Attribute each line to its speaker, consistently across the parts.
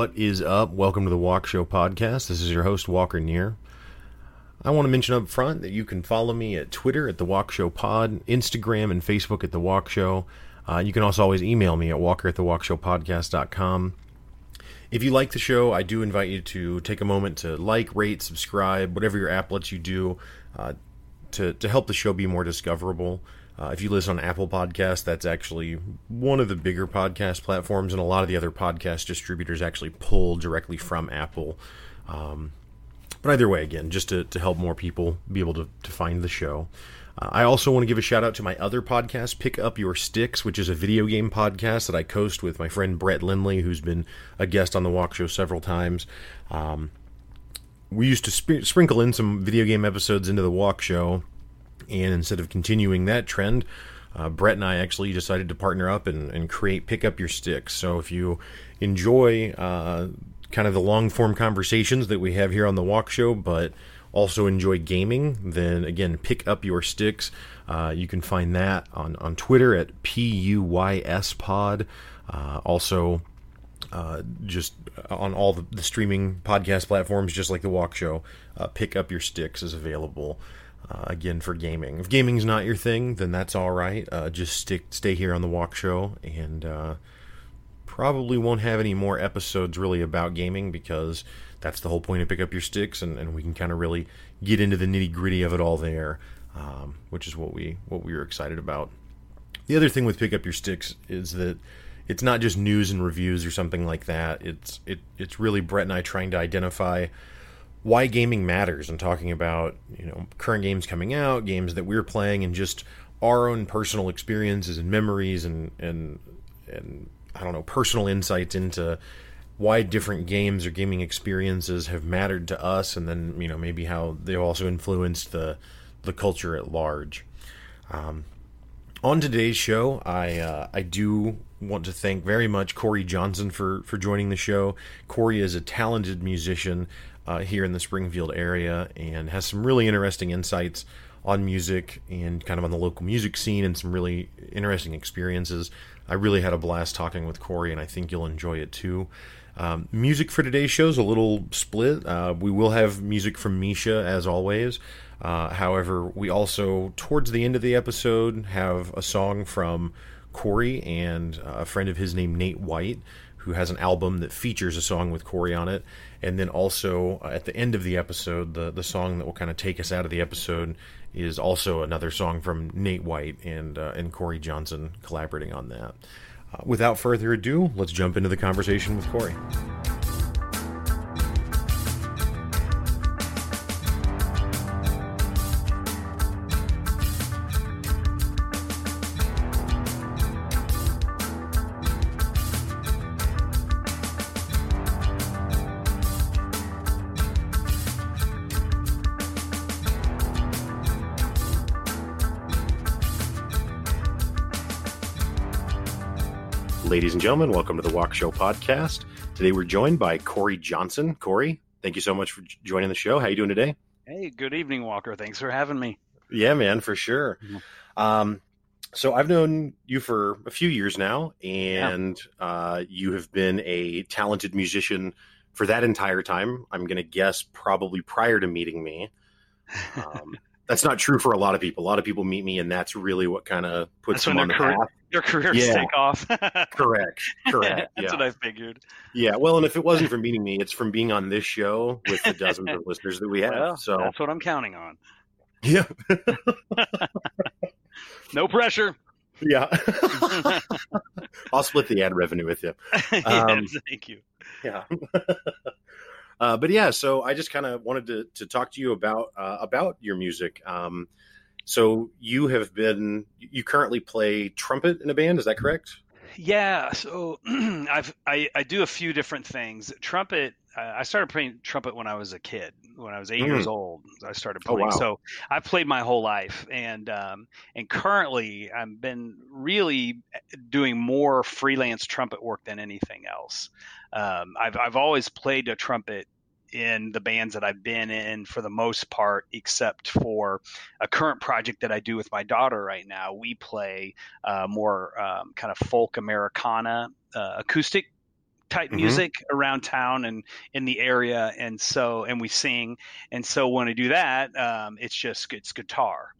Speaker 1: What is up? Welcome to the Walk Show podcast. This is your host, Walker Neer. I want to mention up front that you can follow me at Twitter at the Walk Show Pod, Instagram and Facebook at the Walk Show. Uh, you can also always email me at walker at the walk show podcast.com. If you like the show, I do invite you to take a moment to like, rate, subscribe, whatever your app lets you do uh, to, to help the show be more discoverable. Uh, if you listen on Apple Podcasts, that's actually one of the bigger podcast platforms, and a lot of the other podcast distributors actually pull directly from Apple. Um, but either way, again, just to, to help more people be able to, to find the show. Uh, I also want to give a shout out to my other podcast, Pick Up Your Sticks, which is a video game podcast that I coast with my friend Brett Lindley, who's been a guest on the Walk Show several times. Um, we used to sp- sprinkle in some video game episodes into the Walk Show and instead of continuing that trend, uh, Brett and I actually decided to partner up and, and, create Pick Up Your Sticks. So if you enjoy uh, kind of the long form conversations that we have here on the Walk Show, but also enjoy gaming, then again, Pick Up Your Sticks. Uh, you can find that on, on Twitter at PUYS Pod. Uh, also, uh, just on all the, the, streaming podcast platforms, just like the Walk Show, uh, Pick Up Your Sticks is available uh, again for gaming. If gaming's not your thing, then that's all right. Uh, just stick stay here on the Walk Show, and uh, probably won't have any more episodes really about gaming because that's the whole point of pick up your sticks, and, and we can kind of really get into the nitty gritty of it all there, um, which is what we what we were excited about. The other thing with pick up your sticks is that it's not just news and reviews or something like that. It's it it's really Brett and I trying to identify why gaming matters and talking about you know current games coming out, games that we're playing, and just our own personal experiences and memories and and and I don't know personal insights into why different games or gaming experiences have mattered to us, and then you know maybe how they've also influenced the the culture at large. Um, on today's show, I uh, I do want to thank very much Corey Johnson for for joining the show. Corey is a talented musician uh, here in the Springfield area and has some really interesting insights on music and kind of on the local music scene and some really interesting experiences. I really had a blast talking with Corey, and I think you'll enjoy it too. Um, music for today's show is a little split. Uh, we will have music from Misha as always. Uh, however, we also, towards the end of the episode, have a song from Corey and a friend of his named Nate White, who has an album that features a song with Corey on it. And then also uh, at the end of the episode, the the song that will kind of take us out of the episode is also another song from Nate White and uh, and Corey Johnson collaborating on that. Uh, without further ado, let's jump into the conversation with Corey. And gentlemen, welcome to the Walk Show podcast. Today we're joined by Corey Johnson. Corey, thank you so much for joining the show. How are you doing today?
Speaker 2: Hey, good evening, Walker. Thanks for having me.
Speaker 1: Yeah, man, for sure. Mm-hmm. Um, so I've known you for a few years now, and yeah. uh, you have been a talented musician for that entire time. I'm going to guess probably prior to meeting me. Um, that's not true for a lot of people. A lot of people meet me, and that's really what kind of puts that's them on the path.
Speaker 2: Their careers yeah. take off.
Speaker 1: correct. Correct.
Speaker 2: that's
Speaker 1: yeah.
Speaker 2: what I figured.
Speaker 1: Yeah. Well, and if it wasn't for meeting me, it's from being on this show with the dozens of listeners that we have. Well, so
Speaker 2: that's what I'm counting on.
Speaker 1: Yeah.
Speaker 2: no pressure.
Speaker 1: Yeah. I'll split the ad revenue with you.
Speaker 2: Um, thank you.
Speaker 1: Yeah. Uh, but yeah, so I just kind of wanted to, to talk to you about uh, about your music. Um, so you have been you currently play trumpet in a band, is that correct?
Speaker 2: Yeah, so I've I, I do a few different things. Trumpet, uh, I started playing trumpet when I was a kid. When I was eight mm. years old, I started playing. Oh, wow. So I've played my whole life, and um, and currently I've been really doing more freelance trumpet work than anything else. Um, I've I've always played a trumpet in the bands that I've been in for the most part, except for a current project that I do with my daughter right now. We play uh, more um, kind of folk Americana uh, acoustic type mm-hmm. music around town and in the area, and so and we sing, and so when I do that, um, it's just it's guitar.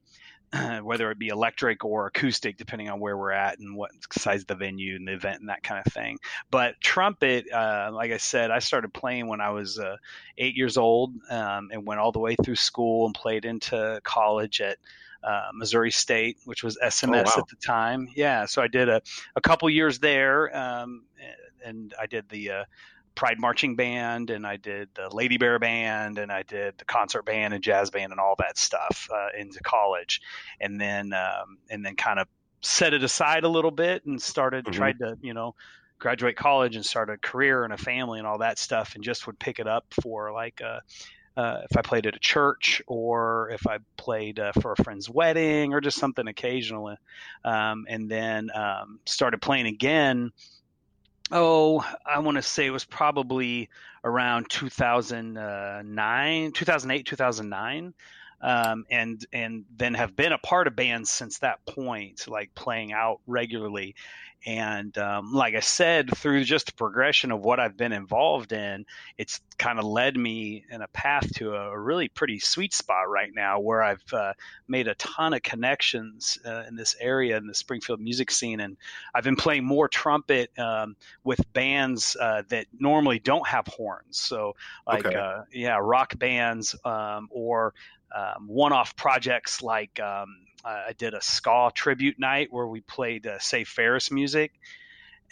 Speaker 2: whether it be electric or acoustic, depending on where we're at and what size of the venue and the event and that kind of thing. But trumpet, uh, like I said, I started playing when I was uh, eight years old um, and went all the way through school and played into college at uh, Missouri State, which was SMS oh, wow. at the time. Yeah, so I did a, a couple years there, um, and I did the uh, Pride Marching Band, and I did the Lady Bear Band, and I did the concert band and jazz band and all that stuff uh, into college, and then um, and then kind of set it aside a little bit and started mm-hmm. tried to you know graduate college and start a career and a family and all that stuff, and just would pick it up for like. Uh, uh, if I played at a church or if I played uh, for a friend's wedding or just something occasionally. Um, and then um, started playing again oh, I want to say it was probably around 2009, uh, 2008, 2009. Um, and and then have been a part of bands since that point, like playing out regularly. And um, like I said, through just the progression of what I've been involved in, it's kind of led me in a path to a really pretty sweet spot right now where I've uh, made a ton of connections uh, in this area in the Springfield music scene. And I've been playing more trumpet um, with bands uh, that normally don't have horns. So, like, okay. Uh, yeah, rock bands um, or um, one-off projects like um, I did a ska tribute night where we played uh, Save Ferris music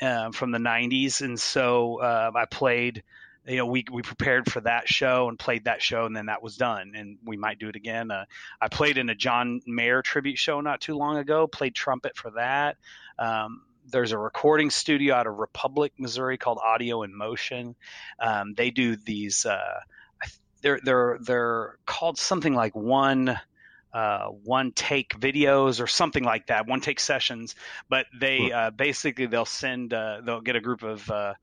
Speaker 2: uh, from the '90s, and so uh, I played. You know, we we prepared for that show and played that show, and then that was done. And we might do it again. Uh, I played in a John Mayer tribute show not too long ago. Played trumpet for that. Um, there's a recording studio out of Republic, Missouri called Audio in Motion. Um, they do these. Uh, they're they're they're called something like one uh, one take videos or something like that, one take sessions. But they uh, basically they'll send uh, they'll get a group of uh,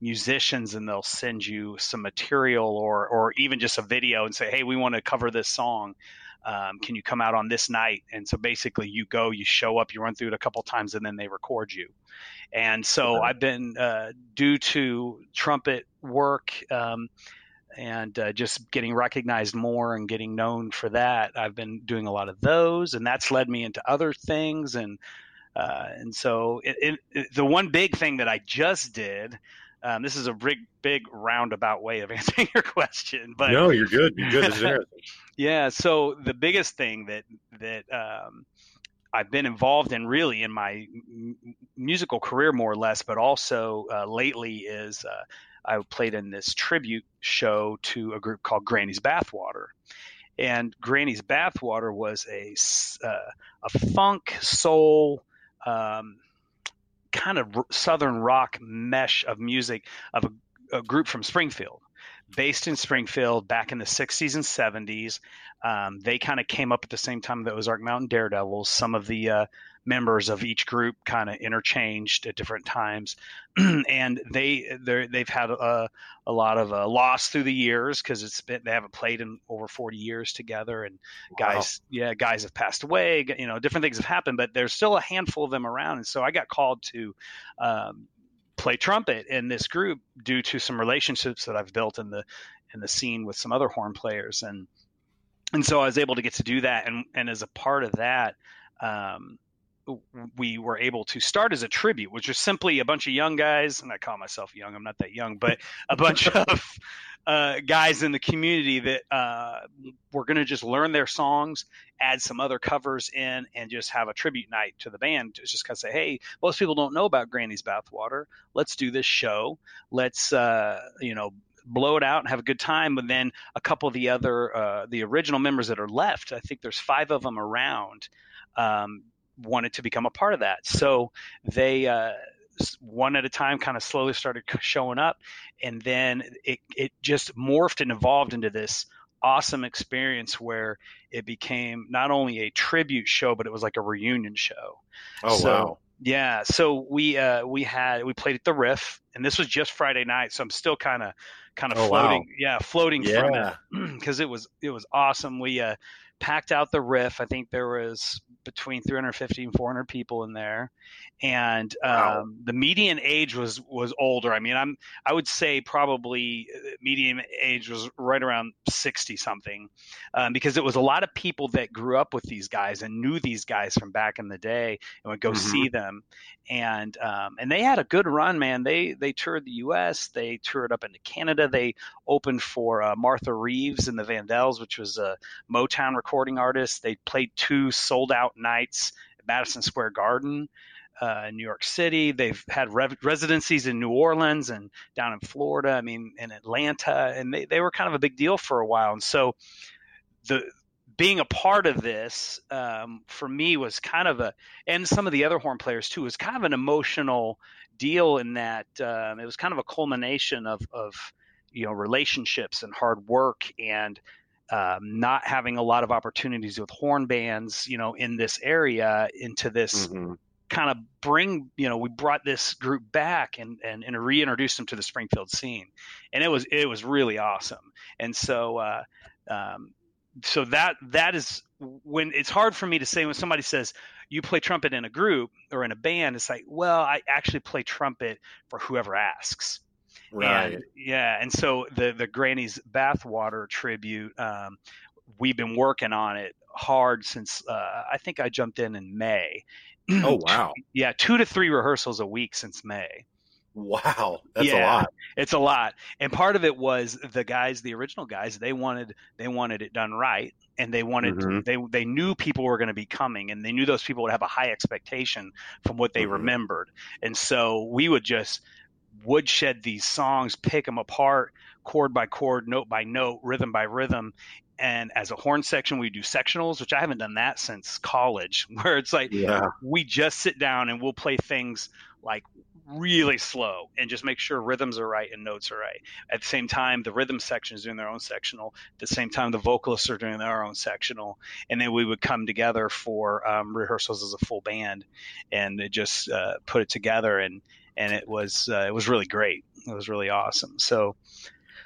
Speaker 2: musicians and they'll send you some material or or even just a video and say, hey, we want to cover this song. Um, can you come out on this night? And so basically, you go, you show up, you run through it a couple times, and then they record you. And so I've been uh, due to trumpet work. Um, and uh, just getting recognized more and getting known for that. I've been doing a lot of those, and that's led me into other things. And uh, and so it, it, the one big thing that I just did. Um, this is a big, big roundabout way of answering your question, but
Speaker 1: no, you're good. You're good.
Speaker 2: yeah. So the biggest thing that that um, I've been involved in really in my m- musical career, more or less, but also uh, lately is uh, I played in this tribute show to a group called Granny's Bathwater. And Granny's Bathwater was a, uh, a funk, soul, um, kind of southern rock mesh of music of a, a, group from Springfield, based in Springfield back in the 60s and 70s. Um, they kind of came up at the same time that Ozark Mountain Daredevils. Some of the uh, members of each group kind of interchanged at different times, and they they've had a, a lot of uh, loss through the years because it's been they haven't played in over forty years together, and wow. guys yeah guys have passed away, you know different things have happened, but there's still a handful of them around, and so I got called to. Um, play trumpet in this group due to some relationships that I've built in the in the scene with some other horn players and and so I was able to get to do that and and as a part of that um, we were able to start as a tribute, which was simply a bunch of young guys, and I call myself young. I'm not that young, but a bunch of uh, guys in the community that uh, were going to just learn their songs, add some other covers in, and just have a tribute night to the band. It's Just kind of say, hey, most people don't know about Granny's Bathwater. Let's do this show. Let's, uh, you know, blow it out and have a good time. But then a couple of the other, uh, the original members that are left, I think there's five of them around. Um, wanted to become a part of that. So they uh, one at a time kind of slowly started showing up, and then it it just morphed and evolved into this awesome experience where it became not only a tribute show but it was like a reunion show.
Speaker 1: Oh so, wow.
Speaker 2: Yeah, so we uh, we had we played at the Riff and this was just Friday night, so I'm still kind of kind of oh, floating, wow. yeah, floating yeah. from it because it was it was awesome. We uh, packed out the riff. I think there was between 350 and 400 people in there, and wow. um, the median age was was older. I mean, I'm I would say probably uh, median age was right around 60 something, um, because it was a lot of people that grew up with these guys and knew these guys from back in the day and would go mm-hmm. see them, and um, and they had a good run, man. They they toured the U.S., they toured up into Canada, they opened for uh, Martha Reeves and the Vandellas, which was a Motown recording artist. They played two sold out nights at Madison Square Garden. Uh, in New York City. They've had re- residencies in New Orleans and down in Florida. I mean, in Atlanta, and they, they were kind of a big deal for a while. And so, the being a part of this um, for me was kind of a, and some of the other horn players too, was kind of an emotional deal in that um, it was kind of a culmination of, of you know relationships and hard work and um, not having a lot of opportunities with horn bands, you know, in this area into this mm-hmm. kind of bring, you know, we brought this group back and, and, and reintroduced them to the Springfield scene. And it was, it was really awesome. And so, uh, um, so that, that is when it's hard for me to say when somebody says you play trumpet in a group or in a band, it's like, well, I actually play trumpet for whoever asks
Speaker 1: Right.
Speaker 2: And, yeah, and so the the Granny's bathwater tribute, um, we've been working on it hard since uh, I think I jumped in in May.
Speaker 1: Oh wow!
Speaker 2: yeah, two to three rehearsals a week since May.
Speaker 1: Wow, that's yeah, a lot.
Speaker 2: It's a lot, and part of it was the guys, the original guys, they wanted they wanted it done right, and they wanted mm-hmm. they they knew people were going to be coming, and they knew those people would have a high expectation from what they mm-hmm. remembered, and so we would just woodshed these songs, pick them apart, chord by chord, note by note, rhythm by rhythm. And as a horn section, we do sectionals, which I haven't done that since college, where it's like yeah. we just sit down and we'll play things like really slow and just make sure rhythms are right and notes are right. At the same time, the rhythm section is doing their own sectional. At the same time, the vocalists are doing their own sectional. And then we would come together for um, rehearsals as a full band and just uh, put it together. And and it was uh, it was really great. It was really awesome. So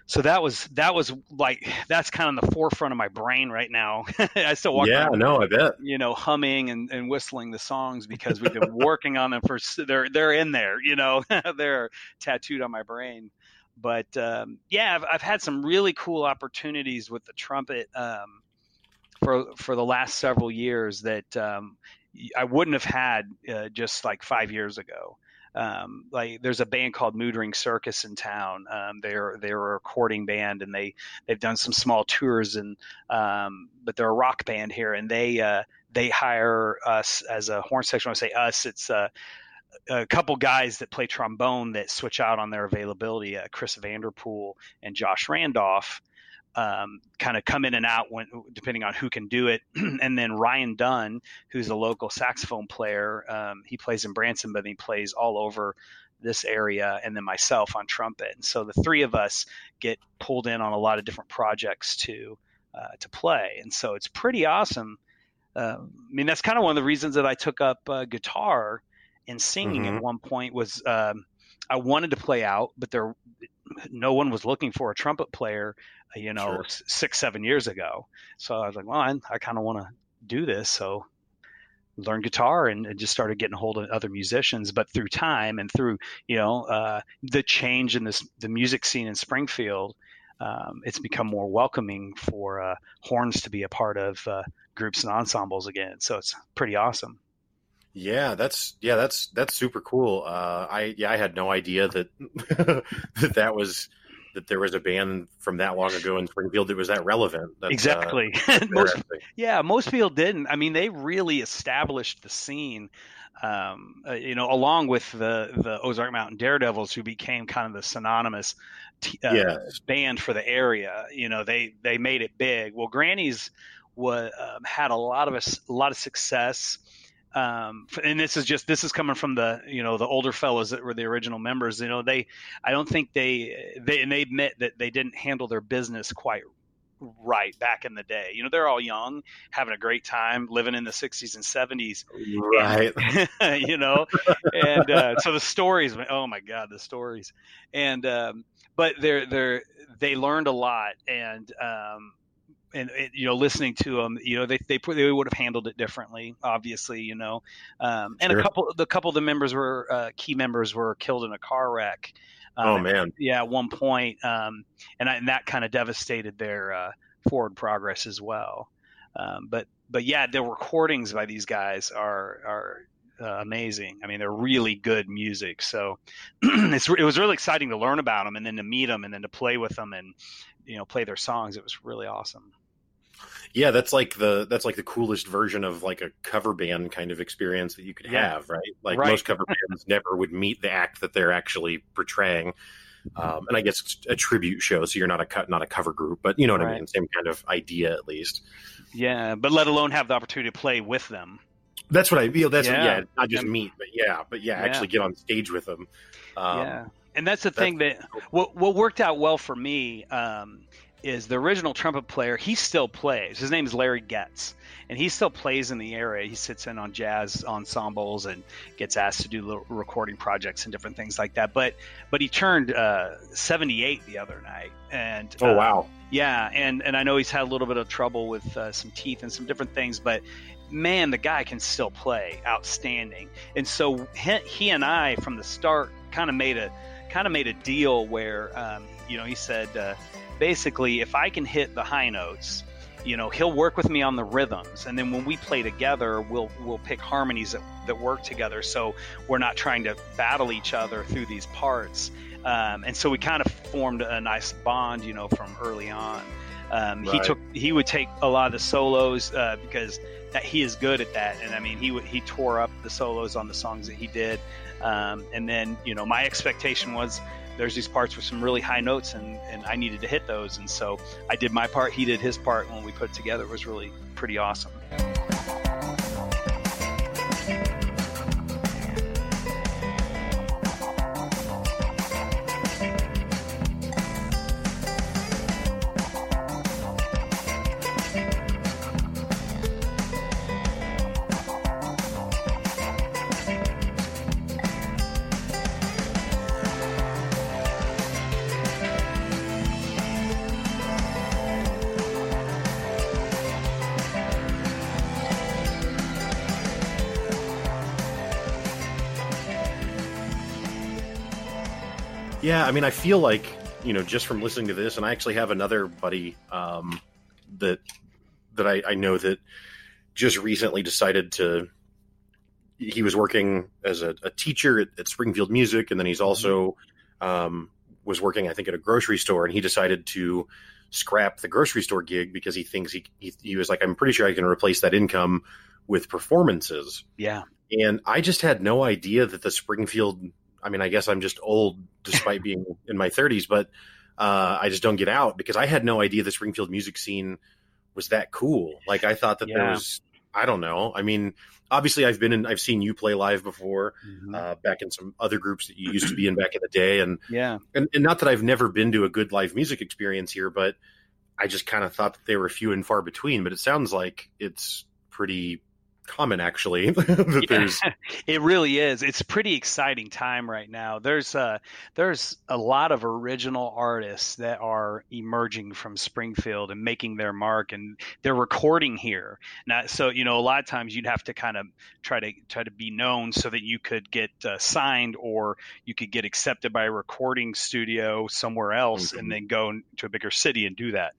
Speaker 2: so that was that was like that's kind of in the forefront of my brain right now. I still walk
Speaker 1: yeah,
Speaker 2: around,
Speaker 1: no, I bet
Speaker 2: you know humming and, and whistling the songs because we've been working on them for they're they're in there, you know, they're tattooed on my brain. But um, yeah, I've, I've had some really cool opportunities with the trumpet um, for for the last several years that um, I wouldn't have had uh, just like five years ago um, like there's a band called Mood Ring Circus in town. Um, they're they're a recording band and they they've done some small tours and um, but they're a rock band here and they uh, they hire us as a horn section. I say us, it's uh, a couple guys that play trombone that switch out on their availability. Uh, Chris Vanderpool and Josh Randolph um, kind of come in and out when depending on who can do it. and then Ryan Dunn, who's a local saxophone player, um, he plays in Branson, but he plays all over this area, and then myself on trumpet. And so the three of us get pulled in on a lot of different projects to uh, to play, and so it's pretty awesome. Uh, I mean, that's kind of one of the reasons that I took up uh, guitar and singing mm-hmm. at one point was um, I wanted to play out, but there no one was looking for a trumpet player you know, sure. six, seven years ago. So I was like, well, I, I kind of want to do this. So learned guitar and, and, just started getting a hold of other musicians. But through time and through, you know, uh, the change in this, the music scene in Springfield, um, it's become more welcoming for uh, horns to be a part of uh, groups and ensembles again. So it's pretty awesome.
Speaker 1: Yeah, that's yeah, that's that's super cool. Uh, I yeah, I had no idea that that that was that there was a band from that long ago in Springfield that was that relevant. That's,
Speaker 2: uh, exactly. Uh, most, yeah, most people didn't. I mean, they really established the scene. Um, uh, you know, along with the the Ozark Mountain Daredevils, who became kind of the synonymous t- uh, yes. band for the area. You know, they they made it big. Well, Granny's was um, had a lot of a, a lot of success um, and this is just this is coming from the you know the older fellows that were the original members. You know, they I don't think they they and they admit that they didn't handle their business quite right back in the day. You know, they're all young, having a great time, living in the 60s and 70s.
Speaker 1: Right.
Speaker 2: And, you know, and uh, so the stories, oh my God, the stories. And, um, but they're, they're, they learned a lot. And, um, and you know listening to them you know they they they would have handled it differently obviously you know um, and sure. a couple the couple of the members were uh, key members were killed in a car wreck
Speaker 1: um, oh man
Speaker 2: yeah at one point um, and, I, and that kind of devastated their uh, forward progress as well um, but but yeah the recordings by these guys are are uh, amazing. I mean, they're really good music. So it's it was really exciting to learn about them and then to meet them and then to play with them and you know play their songs. It was really awesome.
Speaker 1: Yeah, that's like the that's like the coolest version of like a cover band kind of experience that you could yeah. have, right? Like right. most cover bands never would meet the act that they're actually portraying. Um, and I guess it's a tribute show, so you're not a cut, not a cover group, but you know what right. I mean. Same kind of idea, at least.
Speaker 2: Yeah, but let alone have the opportunity to play with them.
Speaker 1: That's what I feel. That's yeah, what, yeah not just meet, but yeah, but yeah, yeah, actually get on stage with them.
Speaker 2: Um, yeah, and that's the that's thing that what what worked out well for me um, is the original trumpet player. He still plays. His name is Larry Getz, and he still plays in the area. He sits in on jazz ensembles and gets asked to do little recording projects and different things like that. But but he turned uh, 78 the other night, and
Speaker 1: oh wow,
Speaker 2: yeah, and and I know he's had a little bit of trouble with uh, some teeth and some different things, but man, the guy can still play outstanding. And so he, he and I, from the start, kind of made a kind of made a deal where, um, you know, he said, uh, basically, if I can hit the high notes, you know, he'll work with me on the rhythms, and then when we play together, we'll we'll pick harmonies that, that work together. So we're not trying to battle each other through these parts. Um, and so we kind of formed a nice bond, you know, from early on. Um, right. He took he would take a lot of the solos uh, because that he is good at that. And I mean, he he tore up the solos on the songs that he did. Um, and then you know, my expectation was there's these parts with some really high notes, and and I needed to hit those. And so I did my part. He did his part. And when we put it together, it was really pretty awesome.
Speaker 1: Yeah, I mean, I feel like you know just from listening to this, and I actually have another buddy um, that that I, I know that just recently decided to. He was working as a, a teacher at, at, Springfield Music, and then he's also um, was working, I think, at a grocery store, and he decided to scrap the grocery store gig because he thinks he, he, he was like, I'm pretty sure I can replace that income with performances.
Speaker 2: Yeah.
Speaker 1: And I just had no idea that the Springfield I mean, I guess I'm just old despite being in my 30s, but uh, I just don't get out because I had no idea the Springfield music scene was that cool. Like I thought that yeah. there was, I don't know. I mean, obviously I've been in, I've seen you play live before, mm-hmm. uh, back in some other groups that you used to be in back in the day, and
Speaker 2: yeah,
Speaker 1: and, and not that I've never been to a good live music experience here, but I just kind of thought that they were few and far between. But it sounds like it's pretty common actually
Speaker 2: yeah, it really is. It's pretty exciting time right now. There's uh there's a lot of original artists that are emerging from springfield and making their mark and they're recording here. Now so you know a lot of times you'd have to kind of try to try to be known so that you could get uh, signed or you could get accepted by a recording studio somewhere else mm-hmm. and then go to a bigger city and do that.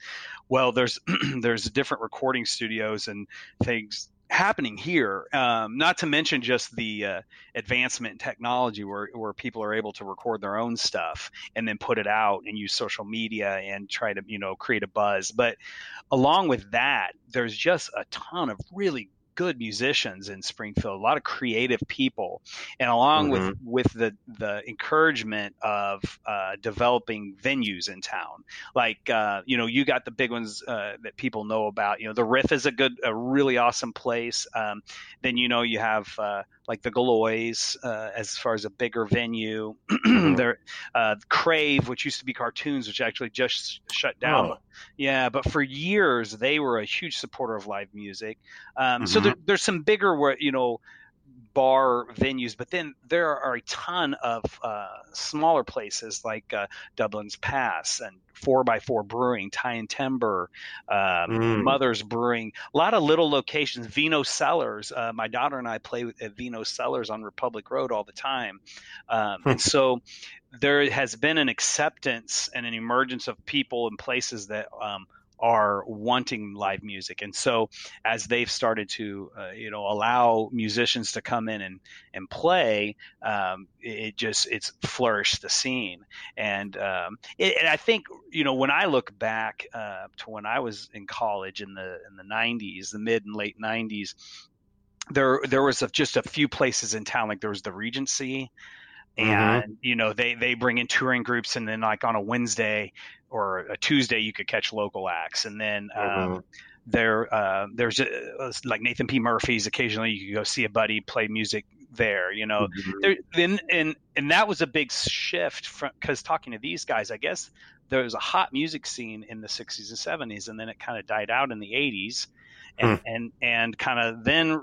Speaker 2: Well there's there's different recording studios and things happening here. Um, not to mention just the uh, advancement in technology, where where people are able to record their own stuff and then put it out and use social media and try to you know create a buzz. But along with that, there's just a ton of really good musicians in Springfield, a lot of creative people, and along mm-hmm. with with the the encouragement of uh, developing venues in town, like uh, you know you got the big ones uh, that people know about. You know the Riff is a good, a really awesome place. Um, then you know you have uh, like the Gillioz uh, as far as a bigger venue. Mm-hmm. there, uh, Crave, which used to be cartoons, which actually just shut down. Oh. Yeah, but for years they were a huge supporter of live music. Um, mm-hmm. So there, there's some bigger, you know, bar venues, but then there are a ton of uh, smaller places like uh, Dublin's Pass and Four by Four Brewing, Tie and Timber, um, mm. Mother's Brewing, a lot of little locations. Vino Cellars. Uh, my daughter and I play at Vino Cellars on Republic Road all the time, um, and so there has been an acceptance and an emergence of people and places that um, are wanting live music and so as they've started to uh, you know allow musicians to come in and and play um, it, just it's flourished the scene and, um, it, and i think you know when i look back uh, to when i was in college in the in the 90s the mid and late 90s there there was a, just a few places in town like there was the regency Mm-hmm. and mm-hmm. you know they they bring in touring groups and then like on a wednesday or a tuesday you could catch local acts and then um, mm-hmm. there uh, there's a, like nathan p murphy's occasionally you could go see a buddy play music there you know mm-hmm. there, then and and that was a big shift from because talking to these guys i guess there was a hot music scene in the 60s and 70s and then it kind of died out in the 80s and mm. and and kind of then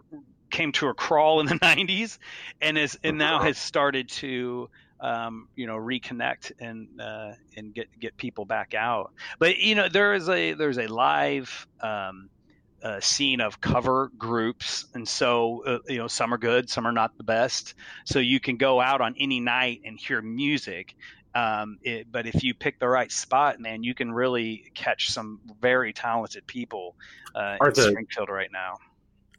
Speaker 2: came to a crawl in the 90s and is and now has started to um, you know reconnect and uh, and get get people back out. But you know there is a there's a live um, uh, scene of cover groups. And so uh, you know some are good some are not the best. So you can go out on any night and hear music. Um, it, but if you pick the right spot, man, you can really catch some very talented people uh, in Springfield right now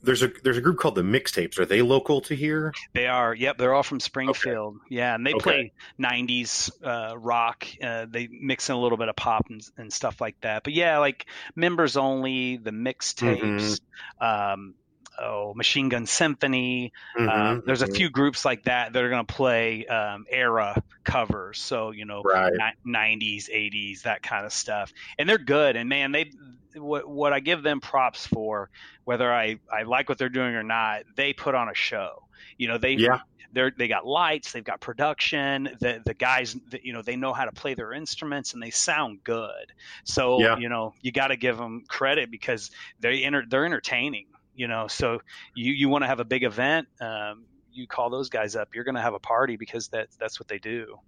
Speaker 1: there's a there's a group called the Mixtapes. Are they local to here?
Speaker 2: They are. Yep, they're all from Springfield. Okay. Yeah, and they okay. play '90s uh, rock. Uh, they mix in a little bit of pop and, and, stuff like that. But yeah, like members only, the Mixtapes. Mm-hmm. Um, oh, Machine Gun Symphony. Mm-hmm, um, there's mm-hmm. a few groups like that that are going to play um, era covers. So you know, right. 90s, 80s, that kind of stuff, and they're good. And man, they what what I give them props for, whether I I like what they're doing or not, they put on a show. You know, they yeah. They're, they got lights, they've got production. The the guys, you know, they know how to play their instruments and they sound good. So yeah. you know, you got to give them credit because they enter, they're entertaining you know so you you want to have a big event um, you call those guys up you're going to have a party because that that's what they do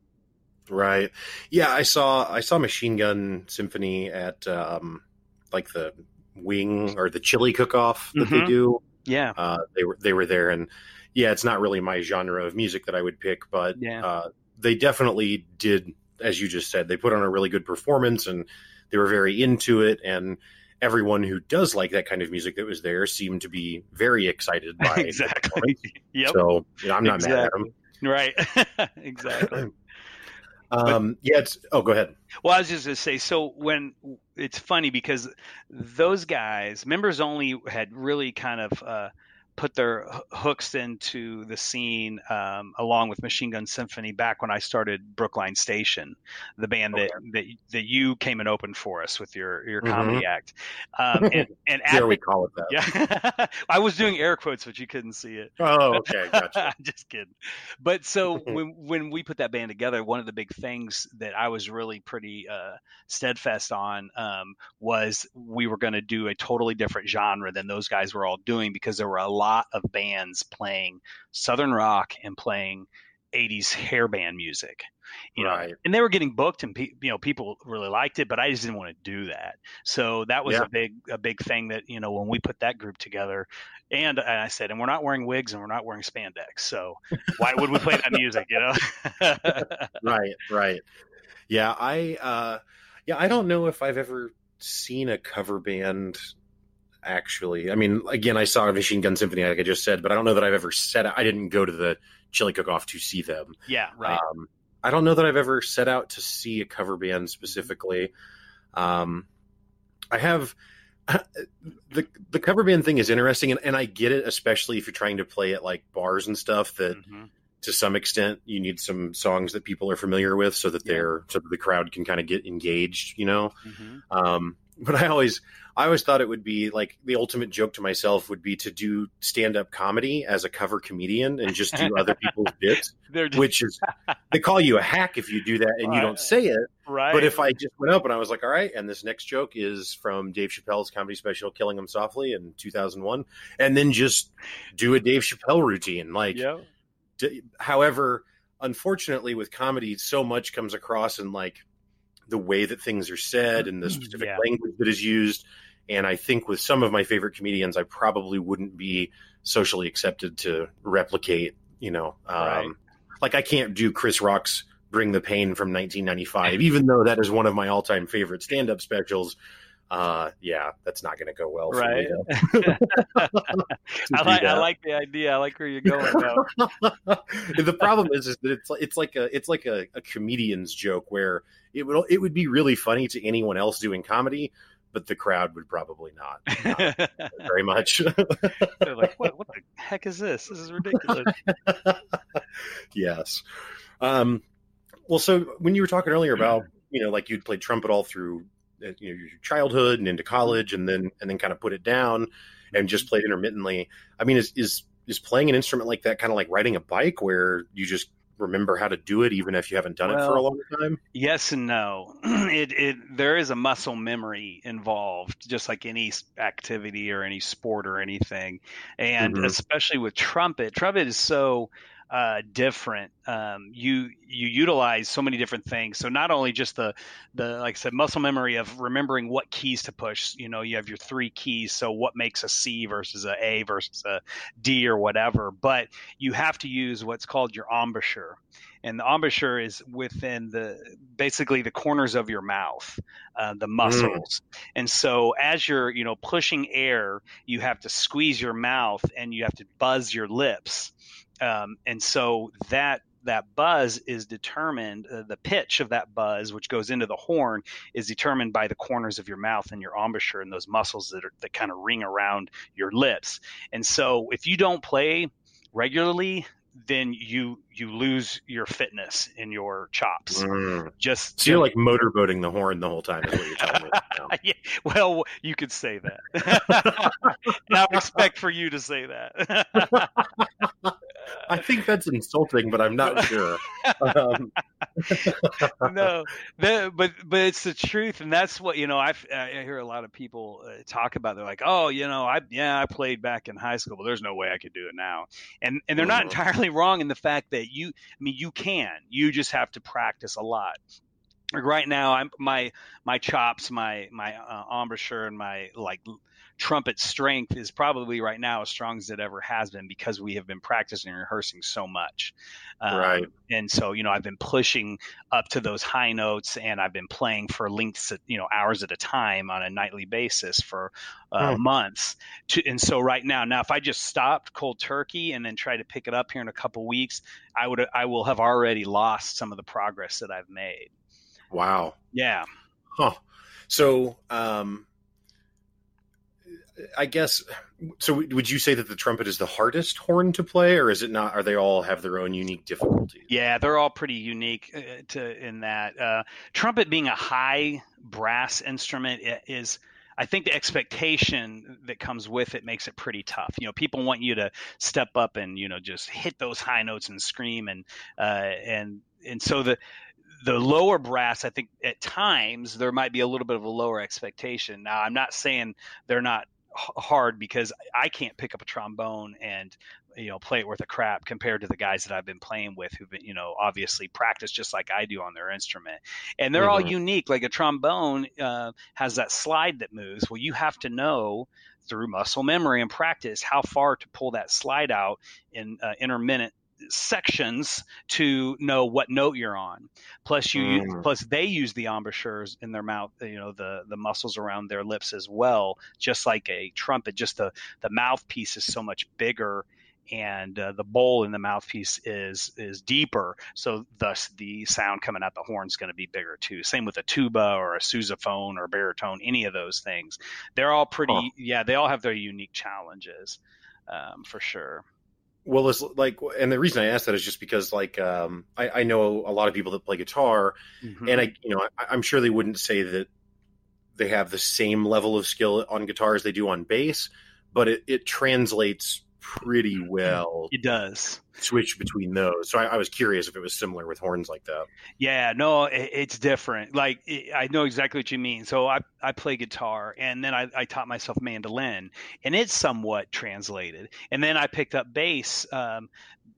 Speaker 1: right yeah i saw i saw machine gun symphony at um, like the wing or the chili cook-off that mm-hmm. they do
Speaker 2: yeah
Speaker 1: uh, they were they were there and yeah it's not really my genre of music that i would pick but
Speaker 2: yeah.
Speaker 1: uh, they definitely did as you just said they put on a really good performance and they were very into it and everyone who does like that kind of music that was there seemed to be very excited by
Speaker 2: exactly.
Speaker 1: Yep. So you know, I'm not exactly. mad at them.
Speaker 2: Right. exactly.
Speaker 1: um, but, yeah. It's, oh, go ahead.
Speaker 2: Well, I was just going to say. So when it's funny because those guys, members only, had really kind of. Uh, put their hooks into the scene um, along with Machine Gun Symphony back when I started Brookline Station, the band okay. that, that that you came and opened for us with your your mm-hmm. comedy act. Um, and and
Speaker 1: at we call it that.
Speaker 2: Yeah, I was doing air quotes, but you couldn't see it.
Speaker 1: Oh, okay, gotcha.
Speaker 2: I'm just kidding. But so when when we put that band together, one of the big things that I was really pretty uh, steadfast on um, was we were going to do a totally different genre than those guys were all doing because there were a lot lot of bands playing southern rock and playing 80s hair band music you know right. and they were getting booked and pe- you know people really liked it but i just didn't want to do that so that was yeah. a big a big thing that you know when we put that group together and, and i said and we're not wearing wigs and we're not wearing spandex so why would we play that music you know
Speaker 1: right right yeah i uh yeah i don't know if i've ever seen a cover band actually. I mean, again, I saw Machine Gun Symphony, like I just said, but I don't know that I've ever set out, I didn't go to the Chili Cook Off to see them.
Speaker 2: Yeah, right.
Speaker 1: Um, I don't know that I've ever set out to see a cover band specifically. Um, I have, the the cover band thing is interesting, and, and I get it, especially if you're trying to play at like bars and stuff. That mm-hmm. to some extent you need some songs that people are familiar with, so that yeah. they're so that the crowd can kind of get engaged. You know, mm-hmm. um, but I always I always thought it would be like the ultimate joke to myself would be to do stand up comedy as a cover comedian and just do other people's bits, just... which is they call you a hack if you do that and right. you don't say it.
Speaker 2: Right.
Speaker 1: But if I just went up and I was like, all right, and this next joke is from Dave Chappelle's comedy special "Killing Him Softly" in 2001, and then just do a Dave Chappelle routine, like.
Speaker 2: Yeah.
Speaker 1: D- however, unfortunately, with comedy, so much comes across in like the way that things are said and the mm, specific yeah. language that is used. And I think with some of my favorite comedians, I probably wouldn't be socially accepted to replicate, you know, um, right. like I can't do Chris Rock's Bring the Pain from 1995, even though that is one of my all time favorite stand up specials uh, yeah, that's not going to go well.
Speaker 2: right. I like I like the idea. I like where you're going.
Speaker 1: the problem is, is that it's it's like a it's like a, a comedian's joke where it would it would be really funny to anyone else doing comedy, but the crowd would probably not, not very much.
Speaker 2: They're like, what, what the heck is this? This is ridiculous.
Speaker 1: yes. Um, well, so when you were talking earlier about, you know, like you'd played trumpet all through uh, you know, your childhood and into college, and then and then kind of put it down and just mm-hmm. played intermittently. I mean, is is is playing an instrument like that kind of like riding a bike, where you just remember how to do it even if you haven't done well, it for a long time?
Speaker 2: Yes and no. it it there is a muscle memory involved, just like any activity or any sport or anything, and mm-hmm. especially with trumpet. Trumpet is so uh, different. Um, you you utilize so many different things. So not only just the the like I said muscle memory of remembering what keys to push. You know, you have your three keys. So what makes a C versus a A versus a D or whatever. But you have to use what's called your embouchure. And the embouchure is within the basically the corners of your mouth, uh, the mm. muscles. Mm. And so as you're you know pushing air, you have to squeeze your mouth and you have to buzz your lips um, and so that that buzz is determined uh, the pitch of that buzz which goes into the horn is determined by the corners of your mouth and your embouchure and those muscles that are that kind of ring around your lips. And so if you don't play regularly then you you lose your fitness in your chops. Mm. Just
Speaker 1: so you're like motorboating the horn the whole time. Is what you're telling me.
Speaker 2: yeah, well, you could say that. and I expect for you to say that.
Speaker 1: I think that's insulting, but I'm not sure. Um.
Speaker 2: no, but but it's the truth, and that's what you know. I've, I hear a lot of people uh, talk about. They're like, "Oh, you know, I yeah, I played back in high school, but there's no way I could do it now." And and they're not mm-hmm. Wrong in the fact that you, I mean, you can. You just have to practice a lot Like right now i'm my my chops my my uh, embouchure and my like trumpet strength is probably right now as strong as it ever has been because we have been practicing and rehearsing so much.
Speaker 1: Um, right.
Speaker 2: And so, you know, I've been pushing up to those high notes and I've been playing for lengths, you know, hours at a time on a nightly basis for uh, hmm. months. To, and so right now, now if I just stopped cold turkey and then try to pick it up here in a couple weeks, I would, I will have already lost some of the progress that I've made.
Speaker 1: Wow.
Speaker 2: Yeah.
Speaker 1: Huh. So, um, I guess. So, would you say that the trumpet is the hardest horn to play, or is it not? Are they all have their own unique difficulties?
Speaker 2: Yeah, they're all pretty unique uh, to in that uh, trumpet being a high brass instrument is. I think the expectation that comes with it makes it pretty tough. You know, people want you to step up and you know just hit those high notes and scream and uh, and and so the the lower brass, I think at times there might be a little bit of a lower expectation. Now, I'm not saying they're not hard because I can't pick up a trombone and you know play it worth a crap compared to the guys that I've been playing with who've been you know obviously practice just like I do on their instrument and they're mm-hmm. all unique like a trombone uh, has that slide that moves well you have to know through muscle memory and practice how far to pull that slide out in uh, intermittent sections to know what note you're on. Plus, you mm. plus they use the embouchures in their mouth, you know, the the muscles around their lips as well, just like a trumpet. Just the the mouthpiece is so much bigger and uh, the bowl in the mouthpiece is is deeper, so thus the sound coming out the horn is going to be bigger too. Same with a tuba or a sousaphone or baritone, any of those things. They're all pretty, huh. yeah, they all have their unique challenges um, for sure.
Speaker 1: Well, it's like, and the reason I ask that is just because, like, um, I, I, know a lot of people that play guitar, mm-hmm. and I, you know, I, I'm sure they wouldn't say that they have the same level of skill on guitar as they do on bass, but it, it translates pretty well.
Speaker 2: It does
Speaker 1: switch between those. So I, I, was curious if it was similar with horns like that.
Speaker 2: Yeah, no, it, it's different. Like it, I know exactly what you mean. So I I play guitar and then I, I taught myself mandolin, and it's somewhat translated. And then I picked up bass. Um,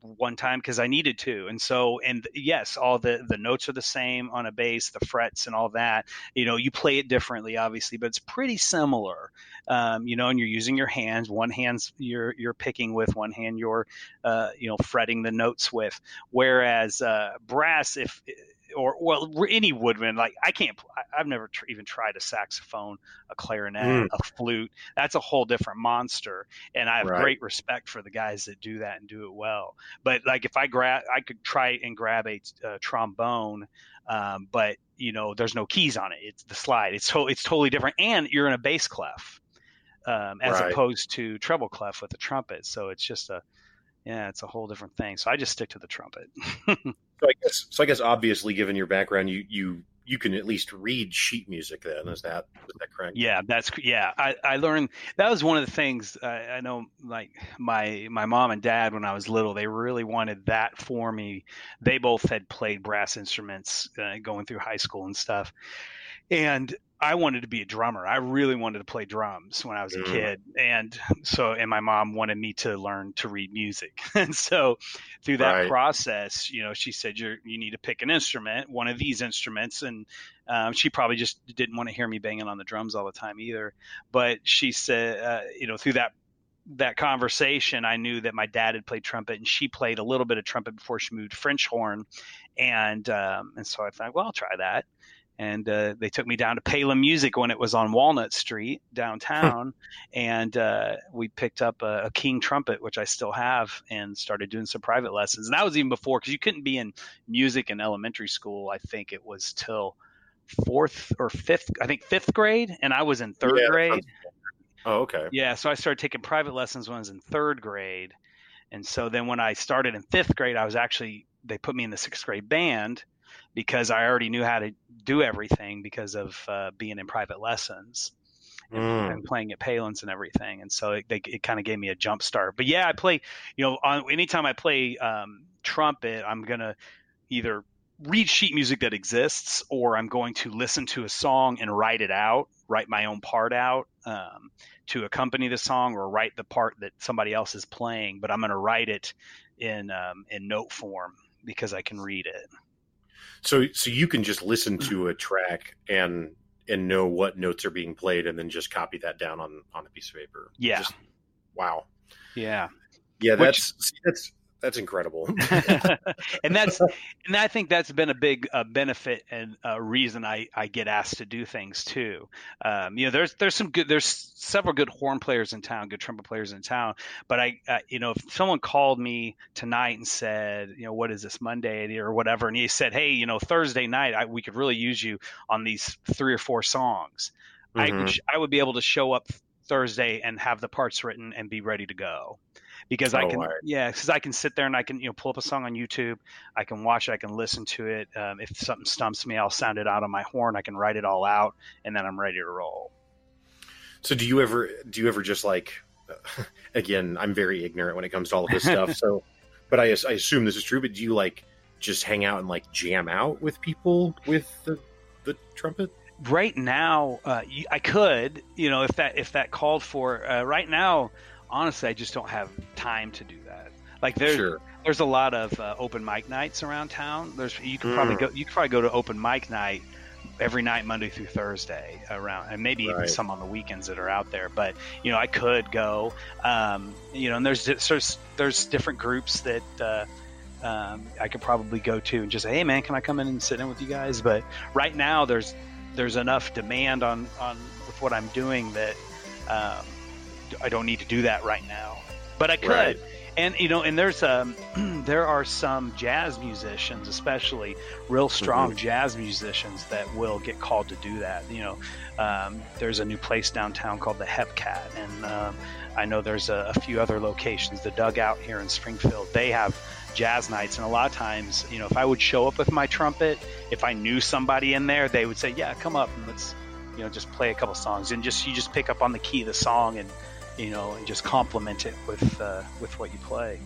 Speaker 2: one time because I needed to. And so, and yes, all the the notes are the same on a bass, the frets and all that. You know, you play it differently, obviously, but it's pretty similar. Um, you know, and you're using your hands. One hand's you're you're picking with, one hand you're uh, you know fretting the notes with. Whereas uh, brass, if or well any woodwind like i can't i've never tr- even tried a saxophone a clarinet mm. a flute that's a whole different monster and i have right. great respect for the guys that do that and do it well but like if i grab i could try and grab a, a trombone um, but you know there's no keys on it it's the slide it's to- it's totally different and you're in a bass clef um, as right. opposed to treble clef with a trumpet so it's just a yeah, it's a whole different thing. So I just stick to the trumpet.
Speaker 1: so I guess, so I guess, obviously, given your background, you you you can at least read sheet music. Then is that is that correct?
Speaker 2: Yeah, that's yeah. I I learned that was one of the things I, I know. Like my my mom and dad, when I was little, they really wanted that for me. They both had played brass instruments uh, going through high school and stuff, and I wanted to be a drummer. I really wanted to play drums when I was a mm. kid. And so, and my mom wanted me to learn to read music. and so through that right. process, you know, she said, you you need to pick an instrument, one of these instruments. And um, she probably just didn't want to hear me banging on the drums all the time either. But she said, uh, you know, through that that conversation, I knew that my dad had played trumpet, and she played a little bit of trumpet before she moved French horn, and um, and so I thought, well, I'll try that and uh, they took me down to Palen Music when it was on Walnut Street downtown, and uh, we picked up a, a, King trumpet, which I still have, and started doing some private lessons. And that was even before because you couldn't be in music in elementary school. I think it was till fourth or fifth, I think fifth grade, and I was in third yeah, grade.
Speaker 1: Oh, okay.
Speaker 2: Yeah, so I started taking private lessons when I was in third grade, and so then when I started in fifth grade, I was actually they put me in the sixth grade band because I already knew how to do everything because of uh, being in private lessons and, mm. and, playing at Palen's and everything. And so it, it kind of gave me a jump start. But yeah, I play, you know, on, anytime I play um, trumpet, I'm going to either read sheet music that exists or I'm going to listen to a song and write it out, write my own part out um, to accompany the song or write the part that somebody else is playing. But I'm going to write it in, um, in note form because I can read it.
Speaker 1: So so you can just listen to a track and and know what notes are being played and then just copy that down on on a piece of paper.
Speaker 2: Yeah.
Speaker 1: Just, wow.
Speaker 2: Yeah.
Speaker 1: Yeah, that's Which, that's that's incredible.
Speaker 2: and that's and I think that's been a big uh, benefit and a reason I, I get asked to do things too. Um, you know, there's there's some good there's several good horn players in town, good trumpet players in town. But I uh, you know if someone called me tonight and said you know what is this Monday or whatever, and he said hey you know Thursday night I, we could really use you on these three or four songs. Mm-hmm. I I would be able to show up Thursday and have the parts written and be ready to go because oh, I can, right. yeah, because I can sit there and I can, you know, pull up a song on YouTube. I can watch it. I can listen to it. Um, if something stumps me, I'll sound it out on my horn. I can write it all out, and then I'm ready to roll.
Speaker 1: So, do you ever, do you ever just like, again, I'm very ignorant when it comes to all of this stuff. So, but I, I assume this is true. But do you like just hang out and like jam out with people with the the trumpet?
Speaker 2: Right now, uh, I could, you know, if that if that called for. Uh, right now, honestly, I just don't have time to do that. Like there's sure. there's a lot of uh, open mic nights around town. There's you can mm. probably go you can probably go to open mic night every night Monday through Thursday around, and maybe right. even some on the weekends that are out there. But you know, I could go. Um, you know, and there's there's there's different groups that. Uh, um, I could probably go to and just say, "Hey, man, can I come in and sit in with you guys?" But right now, there's there's enough demand on on with what I'm doing that um, I don't need to do that right now. but I could. Right. And you know, and there's um, there are some jazz musicians, especially real strong mm-hmm. jazz musicians, that will get called to do that. You know, um, there's a new place downtown called the Hepcat, and um, I know there's a, a few other locations. The Dugout here in Springfield, they have jazz nights, and a lot of times, you know, if I would show up with my trumpet, if I knew somebody in there, they would say, "Yeah, come up and let's." You know, just play a couple songs, and just you just pick up on the key of the song, and you know, and just complement it with uh, with what you play.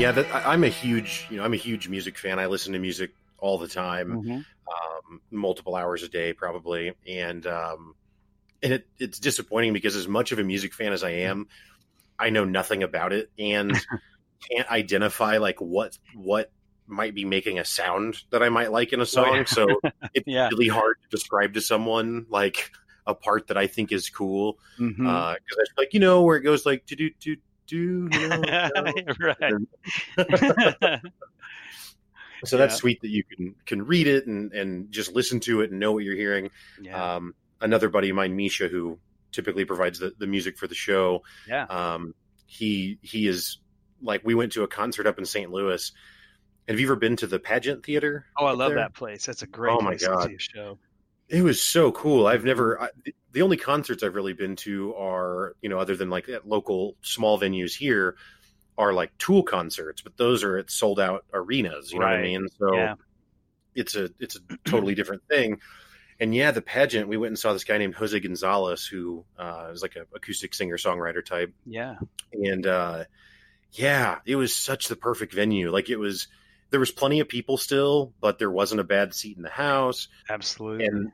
Speaker 1: Yeah, that, I, am a huge, you know, I'm a huge music fan. I listen to music all the time, mm-hmm. um, multiple hours a day, probably, and um, and it, it's disappointing because as much of a music fan as I am, I know nothing about it and can't identify like what what might be making a sound that I might like in a song. So it's yeah. really hard to describe to someone like a part that I think is cool because mm-hmm. uh, I like you know where it goes like to do do do do right. so that's yeah. sweet that you can can read it and and just listen to it and know what you're hearing. Yeah. Um, another buddy of mine, Misha, who typically provides the, the music for the show.
Speaker 2: Yeah.
Speaker 1: Um, he he is like we went to a concert up in St. Louis. Have you ever been to the Pageant Theater?
Speaker 2: Oh, I love there? that place. That's a great oh my God. show.
Speaker 1: It was so cool. I've never. I, the only concerts I've really been to are, you know, other than like at local small venues here, are like Tool concerts, but those are at sold out arenas. You right. know what I mean? So yeah. it's a it's a totally different thing. And yeah, the pageant. We went and saw this guy named Jose Gonzalez, who uh, is like an acoustic singer songwriter type.
Speaker 2: Yeah,
Speaker 1: and uh, yeah, it was such the perfect venue. Like it was there was plenty of people still, but there wasn't a bad seat in the house.
Speaker 2: Absolutely.
Speaker 1: And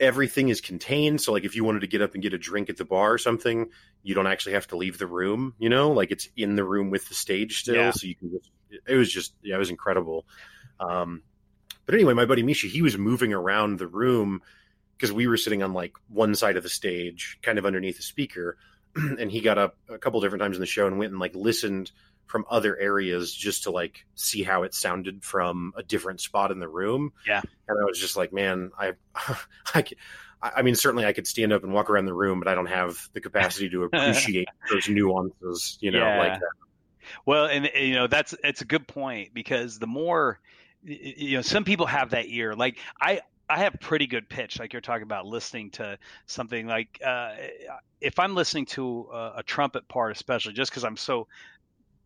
Speaker 1: everything is contained. So like if you wanted to get up and get a drink at the bar or something, you don't actually have to leave the room, you know, like it's in the room with the stage still. Yeah. So you can just, it was just, yeah, it was incredible. Um, but anyway, my buddy Misha, he was moving around the room because we were sitting on like one side of the stage, kind of underneath the speaker. and he got up a couple different times in the show and went and like listened from other areas just to like see how it sounded from a different spot in the room.
Speaker 2: Yeah.
Speaker 1: And I was just like, man, I, I, I mean, certainly I could stand up and walk around the room, but I don't have the capacity to appreciate those nuances, you know, yeah. like that.
Speaker 2: Well, and you know, that's, it's a good point because the more, you know, some people have that ear. Like I, I have pretty good pitch, like you're talking about listening to something like uh, if I'm listening to a, a trumpet part, especially just because I'm so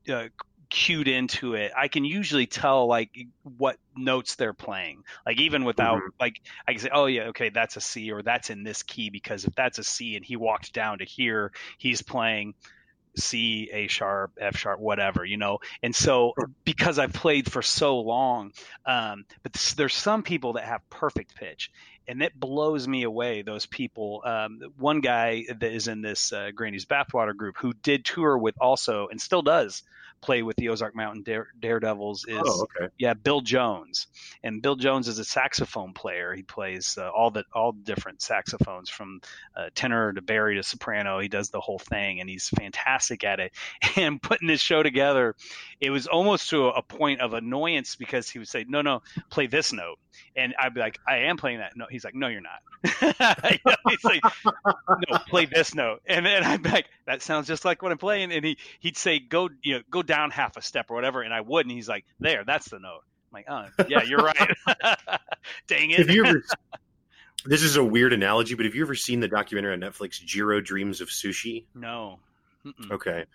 Speaker 2: uh, cued into it, I can usually tell like what notes they're playing. Like even without mm-hmm. like I can say, oh yeah, okay, that's a C or that's in this key because if that's a C and he walked down to here, he's playing C, A sharp, F sharp, whatever, you know. And so because I've played for so long, um, but this, there's some people that have perfect pitch, and it blows me away. Those people. Um, one guy that is in this uh, Granny's Bathwater group who did tour with also and still does play with the Ozark Mountain Dare, Daredevils is oh, okay. yeah Bill Jones, and Bill Jones is a saxophone player. He plays uh, all the all different saxophones from uh, tenor to bari to soprano. He does the whole thing, and he's fantastic at it. And putting this show together, it was almost to a point of annoyance because he would say, "No, no, play this note," and I'd be like, "I am playing that." No, he's like, "No, you're not." you know, he's like, "No, play this note," and then I'm like, "That sounds just like what I'm playing." And he he'd say, "Go, you know, go down half a step or whatever," and I would, and he's like, "There, that's the note." I'm like, "Oh, yeah, you're right." Dang it!
Speaker 1: Have you ever? This is a weird analogy, but have you ever seen the documentary on Netflix, Jiro Dreams of Sushi?
Speaker 2: No.
Speaker 1: Mm-mm. Okay.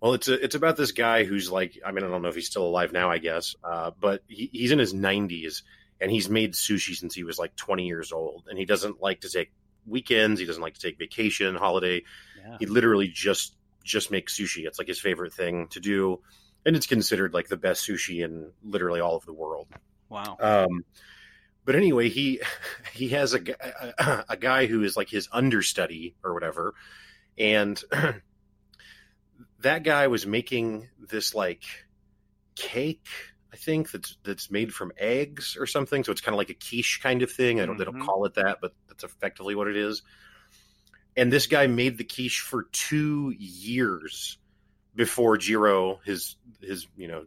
Speaker 1: Well, it's a, it's about this guy who's like, I mean, I don't know if he's still alive now, I guess, uh, but he, he's in his 90s and he's made sushi since he was like 20 years old, and he doesn't like to take weekends. He doesn't like to take vacation, holiday. Yeah. He literally just just makes sushi. It's like his favorite thing to do, and it's considered like the best sushi in literally all of the world.
Speaker 2: Wow.
Speaker 1: Um, but anyway, he he has a, a, a guy who is like his understudy or whatever, and that guy was making this like cake I think that's that's made from eggs or something. So it's kind of like a quiche kind of thing. I don't mm-hmm. they don't mm-hmm. call it that, but that's effectively what it is. And this guy made the quiche for two years before Jiro, his his you know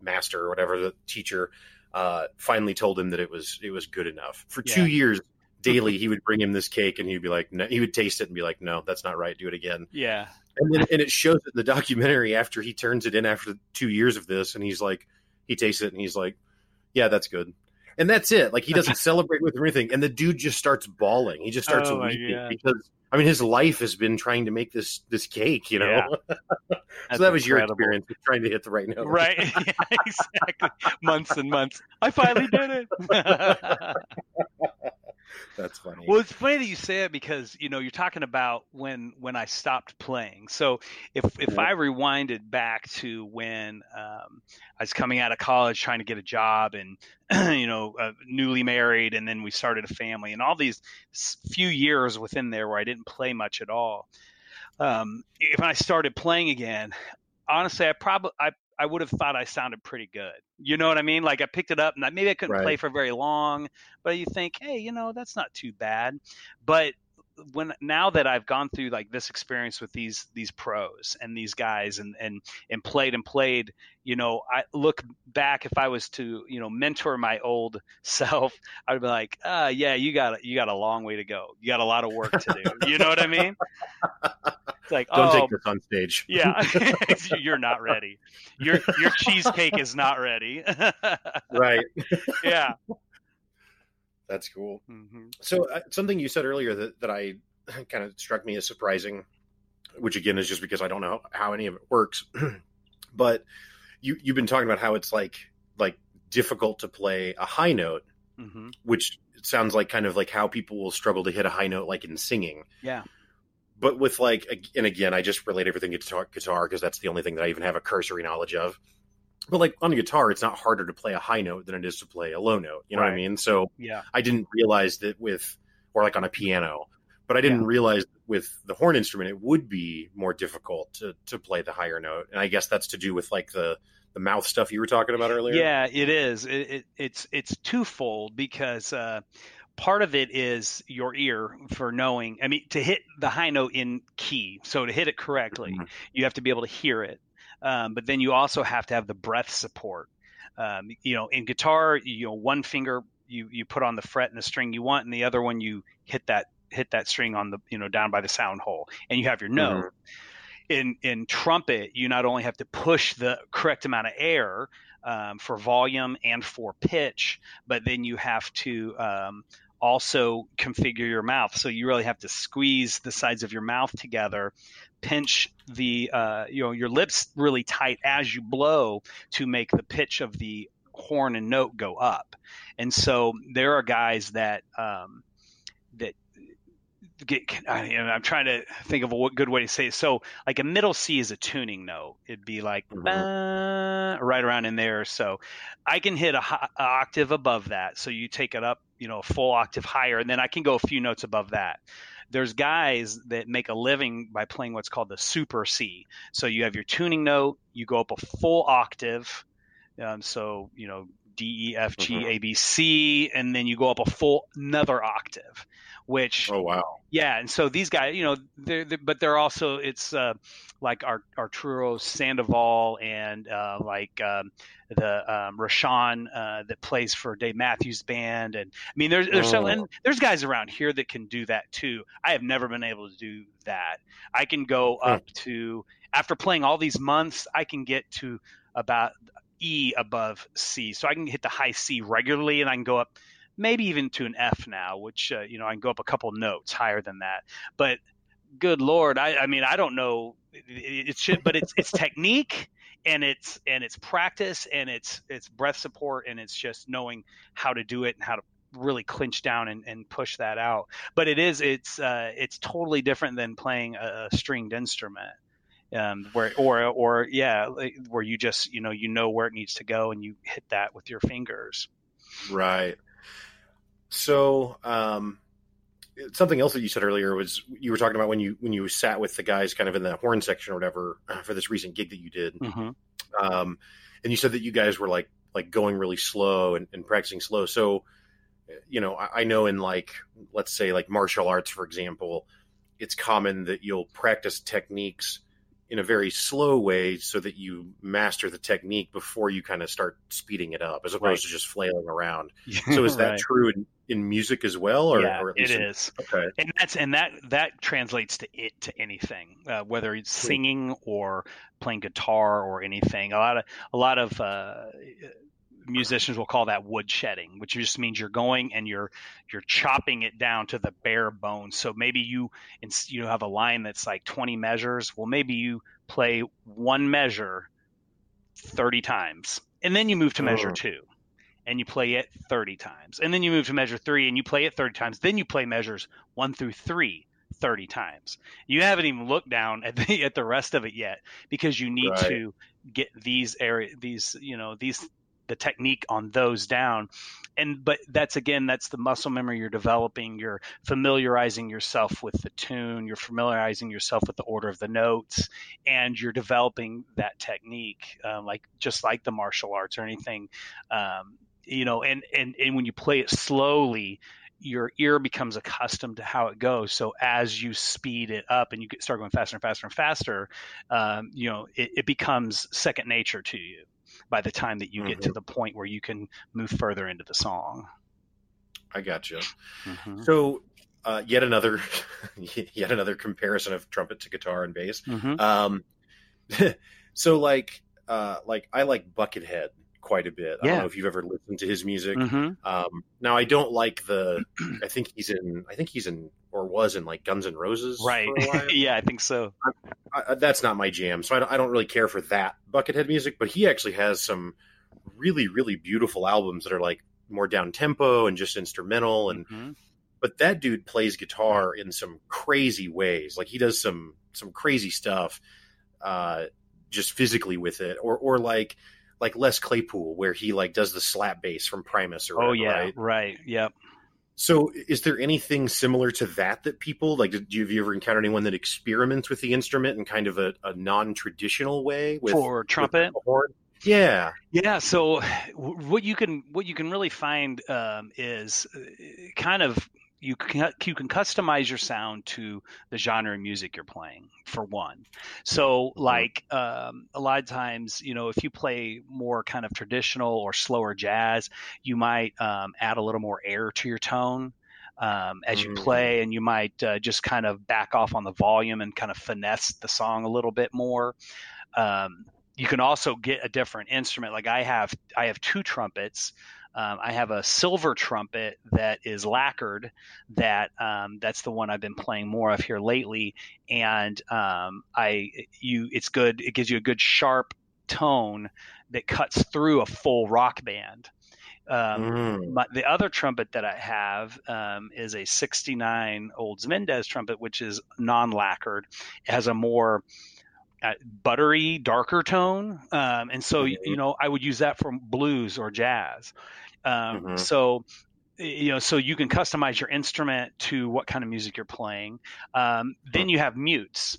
Speaker 1: master or whatever the teacher, uh, finally told him that it was it was good enough. For yeah. two years, daily he would bring him this cake and he'd be like, no, he would taste it and be like, no, that's not right. Do it again.
Speaker 2: Yeah.
Speaker 1: And then and it shows in the documentary after he turns it in after two years of this, and he's like he tastes it and he's like, "Yeah, that's good." And that's it. Like he doesn't celebrate with or anything, and the dude just starts bawling. He just starts oh weeping because I mean his life has been trying to make this this cake, you know. Yeah. so that was incredible. your experience trying to hit the right note,
Speaker 2: right? yeah, exactly. months and months. I finally did it.
Speaker 1: That's funny.
Speaker 2: Well, it's funny that you say it because you know you're talking about when when I stopped playing. So if if I rewinded back to when um, I was coming out of college trying to get a job and you know uh, newly married, and then we started a family, and all these few years within there where I didn't play much at all. Um, if I started playing again, honestly, I probably I I would have thought I sounded pretty good. You know what I mean? Like I picked it up and I, maybe I couldn't right. play for very long, but you think, hey, you know, that's not too bad. But when now that I've gone through like this experience with these these pros and these guys and and and played and played, you know, I look back if I was to you know mentor my old self, I'd be like, uh, yeah, you got you got a long way to go. You got a lot of work to do. you know what I mean?
Speaker 1: It's like, don't oh, take this on stage.
Speaker 2: Yeah, you're not ready. Your your cheesecake is not ready.
Speaker 1: right.
Speaker 2: Yeah.
Speaker 1: That's cool. Mm-hmm. So uh, something you said earlier that, that I kind of struck me as surprising, which again is just because I don't know how any of it works, but you you've been talking about how it's like like difficult to play a high note, mm-hmm. which sounds like kind of like how people will struggle to hit a high note like in singing.
Speaker 2: Yeah.
Speaker 1: But with like, and again, I just relate everything to guitar because that's the only thing that I even have a cursory knowledge of but like on a guitar it's not harder to play a high note than it is to play a low note you know right. what i mean? So
Speaker 2: yeah.
Speaker 1: I didn't realize that with or like on a piano but i didn't yeah. realize with the horn instrument it would be more difficult to to play the higher note. And i guess that's to do with like the the mouth stuff you were talking about earlier.
Speaker 2: Yeah it is. It, it, it's it's twofold because uh part of it is your ear for knowing i mean to hit the high note in key. So to hit it correctly mm-hmm. you have to be able to hear it um, but then you also have to have the breath support. Um, you know, in guitar, you know, one finger you you put on the fret and the string you want, and the other one you hit that hit that string on the you know down by the sound hole, and you have your note. Mm-hmm. In in trumpet, you not only have to push the correct amount of air um, for volume and for pitch, but then you have to um, also configure your mouth. So you really have to squeeze the sides of your mouth together pinch the uh, you know your lips really tight as you blow to make the pitch of the horn and note go up. And so there are guys that um, that get. I, am trying to think of a good way to say it. So like a middle C is a tuning note. It'd be like mm-hmm. right around in there. So I can hit a, a octave above that. So you take it up, you know, a full octave higher, and then I can go a few notes above that there's guys that make a living by playing what's called the super C. So you have your tuning note, you go up a full octave. Um, so you know D E F G mm-hmm. A B C, and then you go up a full another octave. Which
Speaker 1: oh wow
Speaker 2: yeah, and so these guys, you know, they're, they're but they're also it's uh, like our Arturo Sandoval and uh, like um, the um, Rashawn uh, that plays for Dave Matthews Band, and I mean there's there's oh. and there's guys around here that can do that too. I have never been able to do that. I can go up to after playing all these months, I can get to about E above C, so I can hit the high C regularly, and I can go up maybe even to an F now, which uh, you know I can go up a couple notes higher than that. But good lord, I, I mean I don't know. It, it should, but it's it's technique and it's and it's practice and it's it's breath support and it's just knowing how to do it and how to really clinch down and, and push that out. But it is it's uh, it's totally different than playing a, a stringed instrument. Um, where or or yeah, where you just you know you know where it needs to go and you hit that with your fingers.
Speaker 1: Right. So, um, something else that you said earlier was you were talking about when you when you sat with the guys kind of in the horn section or whatever uh, for this recent gig that you did, mm-hmm. um, and you said that you guys were like like going really slow and, and practicing slow. So, you know, I, I, know in like let's say like martial arts, for example, it's common that you'll practice techniques in a very slow way so that you master the technique before you kind of start speeding it up as opposed right. to just flailing around. So is that right. true in, in music as well or,
Speaker 2: yeah,
Speaker 1: or
Speaker 2: it in, is. Okay. And that's and that that translates to it to anything, uh, whether it's singing or playing guitar or anything. A lot of a lot of uh, musicians will call that wood shedding, which just means you're going and you're you're chopping it down to the bare bones. So maybe you you have a line that's like 20 measures. Well, maybe you play one measure 30 times, and then you move to measure oh. two, and you play it 30 times, and then you move to measure three, and you play it 30 times. Then you play measures one through three 30 times. You haven't even looked down at the at the rest of it yet because you need right. to get these area these you know these the technique on those down. And but that's again that's the muscle memory you're developing. You're familiarizing yourself with the tune. You're familiarizing yourself with the order of the notes. And you're developing that technique um, like just like the martial arts or anything um, you know and, and and when you play it slowly your ear becomes accustomed to how it goes. So as you speed it up and you start going faster and faster and faster, um, you know, it, it, becomes second nature to you by the time that you mm-hmm. get to mm-hmm. the point where you can move further into the song.
Speaker 1: I got you. Mm-hmm. So, uh, yet another, yet another comparison of trumpet to guitar and bass. Mm-hmm. Um, so like, uh, like I like Buckethead quite a bit. Yeah. I don't know if you've ever listened to his music. Mm-hmm. Um, now I don't like the. I think he's in. I think he's in or was in like Guns N' Roses.
Speaker 2: Right. yeah, I think so.
Speaker 1: I, I, that's not my jam, so I don't, I don't, really care for that Buckethead music. But he actually has some really, really beautiful albums that are like more down tempo and just instrumental. And mm-hmm. but that dude plays guitar in some crazy ways. Like he does some some crazy stuff, uh, just physically with it, or or like like Les Claypool, where he like does the slap bass from Primus. Or
Speaker 2: oh yeah,
Speaker 1: right?
Speaker 2: right, yep.
Speaker 1: So, is there anything similar to that that people like? Do you, have you ever encountered anyone that experiments with the instrument in kind of a, a non-traditional way
Speaker 2: with, for trumpet?
Speaker 1: With yeah,
Speaker 2: yeah. So, what you can what you can really find um, is uh, kind of you can you can customize your sound to the genre of music you're playing for one so mm-hmm. like um, a lot of times you know if you play more kind of traditional or slower jazz you might um, add a little more air to your tone um, as you play, mm. and you might uh, just kind of back off on the volume and kind of finesse the song a little bit more. Um, you can also get a different instrument. Like I have, I have two trumpets. Um, I have a silver trumpet that is lacquered. That um, that's the one I've been playing more of here lately, and um, I you it's good. It gives you a good sharp tone that cuts through a full rock band. Um, mm. my, the other trumpet that I have um, is a 69 Olds Mendez trumpet, which is non lacquered. It has a more uh, buttery, darker tone. Um, and so, mm-hmm. you know, I would use that for blues or jazz. Um, mm-hmm. So, you know, so you can customize your instrument to what kind of music you're playing. Um, then you have mutes.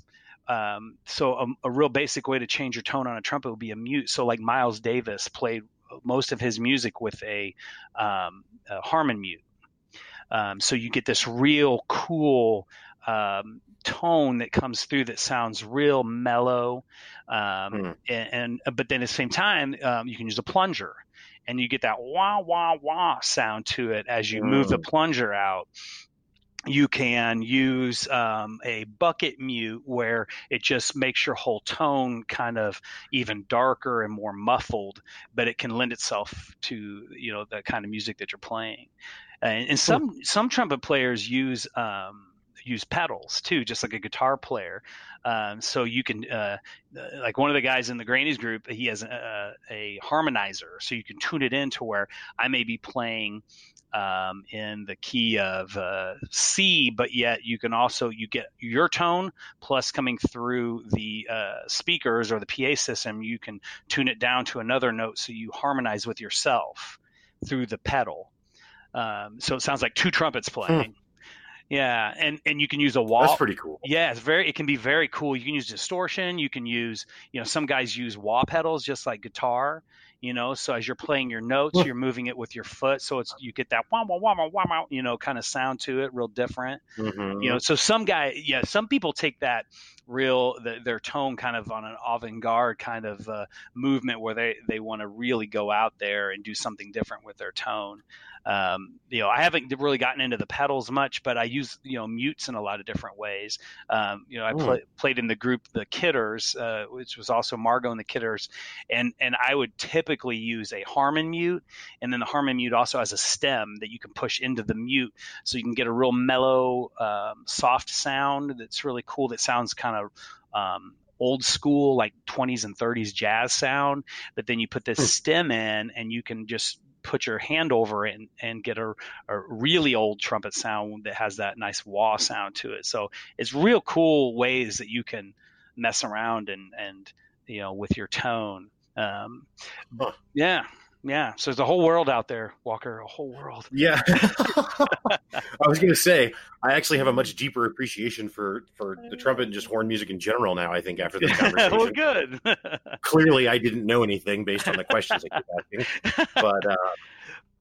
Speaker 2: Um, so a, a, real basic way to change your tone on a trumpet would be a mute. So like Miles Davis played most of his music with a, um, a Harmon mute. Um, so you get this real cool um, tone that comes through that sounds real mellow, um, mm. and, and, but then at the same time um, you can use a plunger and you get that wah wah wah sound to it as you move the mm. plunger out you can use um, a bucket mute where it just makes your whole tone kind of even darker and more muffled, but it can lend itself to you know the kind of music that you're playing. And, and some some trumpet players use um, use pedals too, just like a guitar player. Um, so you can, uh, like one of the guys in the Grannies group, he has a, a harmonizer, so you can tune it in to where I may be playing um, in the key of uh, C, but yet you can also you get your tone plus coming through the uh, speakers or the PA system, you can tune it down to another note so you harmonize with yourself through the pedal. Um, so it sounds like two trumpets hmm. playing. Yeah, and and you can use a wah.
Speaker 1: That's pretty cool.
Speaker 2: Yeah, it's very. It can be very cool. You can use distortion. You can use, you know, some guys use wah pedals just like guitar you know so as you're playing your notes you're moving it with your foot so it's you get that wah wah wah wah wah you know kind of sound to it real different mm-hmm. you know so some guy yeah some people take that real the, their tone kind of on an avant-garde kind of uh, movement where they they want to really go out there and do something different with their tone um, you know, I haven't really gotten into the pedals much, but I use you know mutes in a lot of different ways. Um, you know, I play, played in the group the Kidders, uh, which was also Margo and the Kidders, and and I would typically use a Harmon mute, and then the Harmon mute also has a stem that you can push into the mute, so you can get a real mellow, um, soft sound that's really cool. That sounds kind of um, old school like 20s and 30s jazz sound but then you put this hmm. stem in and you can just put your hand over it and, and get a, a, really old trumpet sound that has that nice wah sound to it. So it's real cool ways that you can mess around and, and you know, with your tone. Um, huh. Yeah. Yeah. So there's a whole world out there, Walker, a whole world.
Speaker 1: Yeah. I was going to say, I actually have a much deeper appreciation for, for the trumpet and just horn music in general now, I think, after this conversation.
Speaker 2: well, good.
Speaker 1: Clearly, I didn't know anything based on the questions I keep asking. But, uh,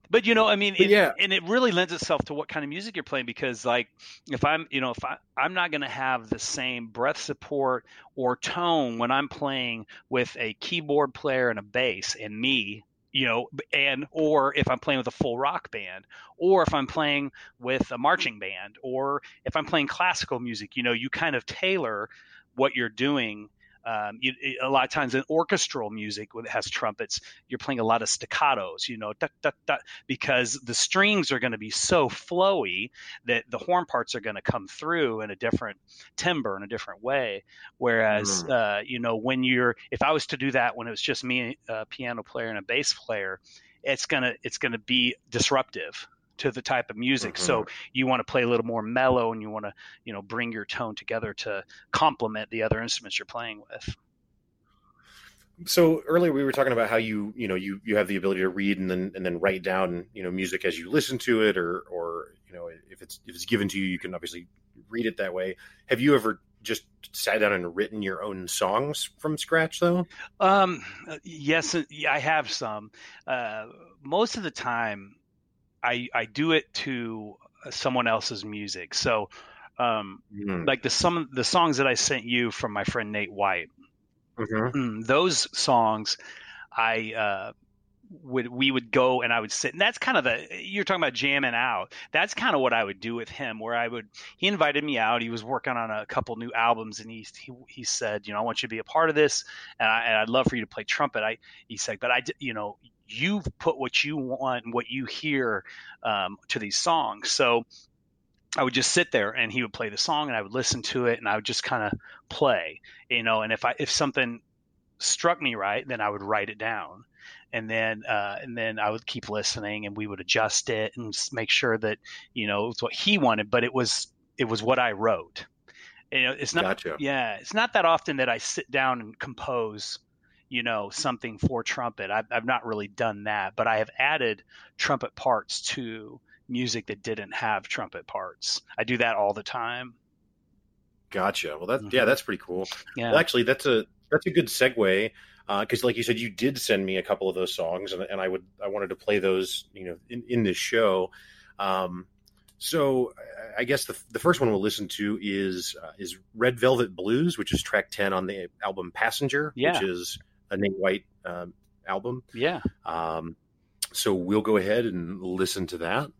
Speaker 2: but you know, I mean, it, yeah, and it really lends itself to what kind of music you're playing because, like, if I'm, you know, if I, I'm not going to have the same breath support or tone when I'm playing with a keyboard player and a bass and me you know, and or if I'm playing with a full rock band, or if I'm playing with a marching band, or if I'm playing classical music, you know, you kind of tailor what you're doing um, you, a lot of times in orchestral music that has trumpets, you're playing a lot of staccatos, you know, da, da, da, because the strings are going to be so flowy that the horn parts are going to come through in a different timbre in a different way. Whereas, mm. uh, you know, when you're, if I was to do that when it was just me, a piano player and a bass player, it's gonna it's gonna be disruptive to the type of music. Mm-hmm. So you want to play a little more mellow and you want to, you know, bring your tone together to complement the other instruments you're playing with.
Speaker 1: So earlier we were talking about how you, you know, you, you have the ability to read and then and then write down, you know, music as you listen to it or or you know, if it's if it's given to you, you can obviously read it that way. Have you ever just sat down and written your own songs from scratch though?
Speaker 2: Um, yes, I have some. Uh, most of the time, I I do it to someone else's music. So, um, mm. like the some the songs that I sent you from my friend Nate White, mm-hmm. Mm, those songs, I uh, would we would go and I would sit and that's kind of the you're talking about jamming out. That's kind of what I would do with him where I would he invited me out. He was working on a couple new albums and he he, he said, you know, I want you to be a part of this and, I, would love for you to play trumpet. I he said, but I you know, you've put what you want and what you hear um, to these songs. So I would just sit there and he would play the song and I would listen to it and I would just kind of play, you know, and if I, if something struck me right, then I would write it down. And then, uh, and then I would keep listening and we would adjust it and make sure that, you know, it's what he wanted, but it was, it was what I wrote. You know, it's not, gotcha. yeah, it's not that often that I sit down and compose you know something for trumpet. I've, I've not really done that but i have added trumpet parts to music that didn't have trumpet parts. I do that all the time.
Speaker 1: Gotcha. Well that mm-hmm. yeah that's pretty cool. Yeah. Well, actually that's a that's a good segue because uh, like you said you did send me a couple of those songs and, and i would i wanted to play those you know in, in this show. Um, so I guess the, the first one we'll listen to is uh, is Red Velvet Blues, which is track ten on the album Passenger, yeah. which is a Nate White um, album.
Speaker 2: Yeah.
Speaker 1: Um, so we'll go ahead and listen to that.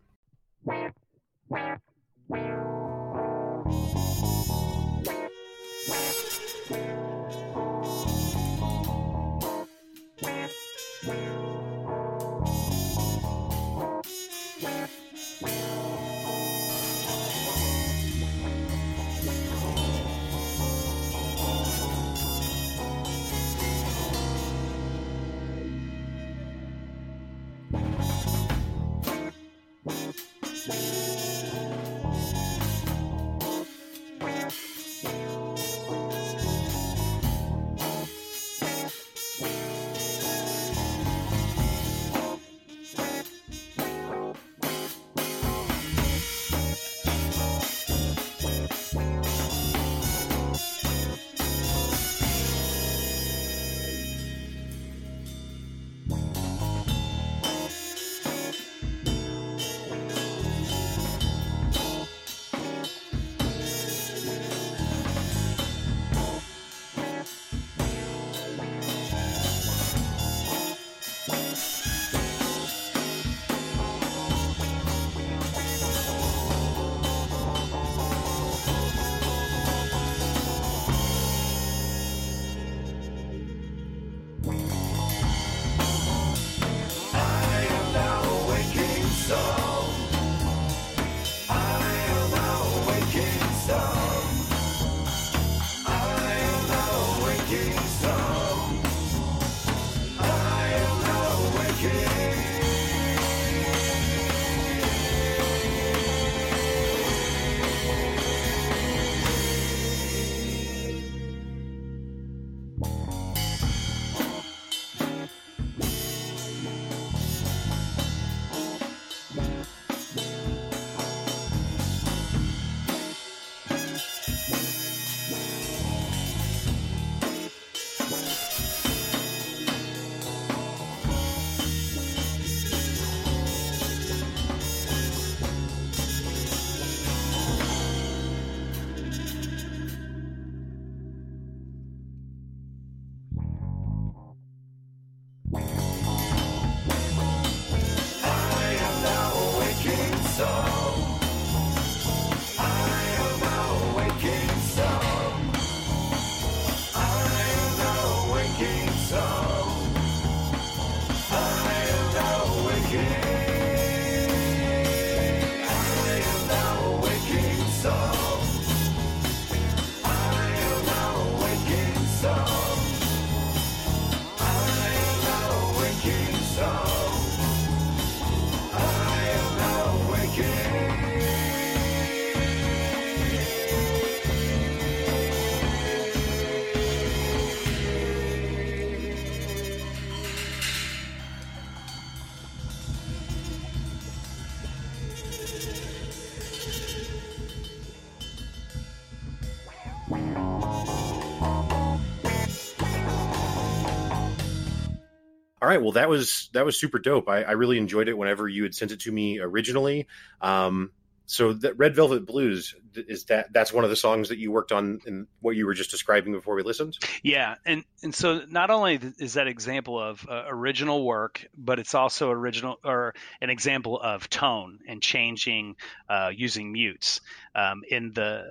Speaker 1: All right. Well, that was that was super dope. I, I really enjoyed it whenever you had sent it to me originally. Um, so that Red Velvet Blues is that that's one of the songs that you worked on in what you were just describing before we listened.
Speaker 2: Yeah, and and so not only is that example of uh, original work, but it's also original or an example of tone and changing uh, using mutes um, in the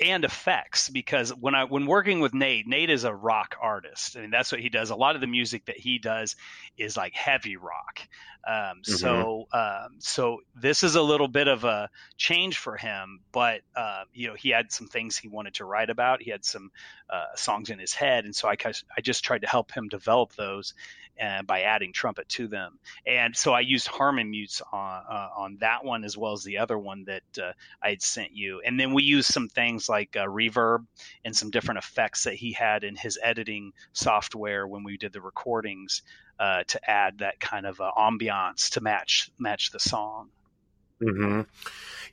Speaker 2: and effects because when I when working with Nate, Nate is a rock artist. I mean that's what he does. A lot of the music that he does is like heavy rock. Um, mm-hmm. So um, so this is a little bit of a change for him, but uh, you know he had some things he wanted to write about. He had some uh, songs in his head, and so I I just tried to help him develop those uh, by adding trumpet to them. And so I used Harmon mutes on uh, on that one as well as the other one that uh, I had sent you. And then we used some things like uh, reverb and some different effects that he had in his editing software when we did the recordings uh, to add that kind of uh, ambiance to match match the song.
Speaker 1: Mm-hmm.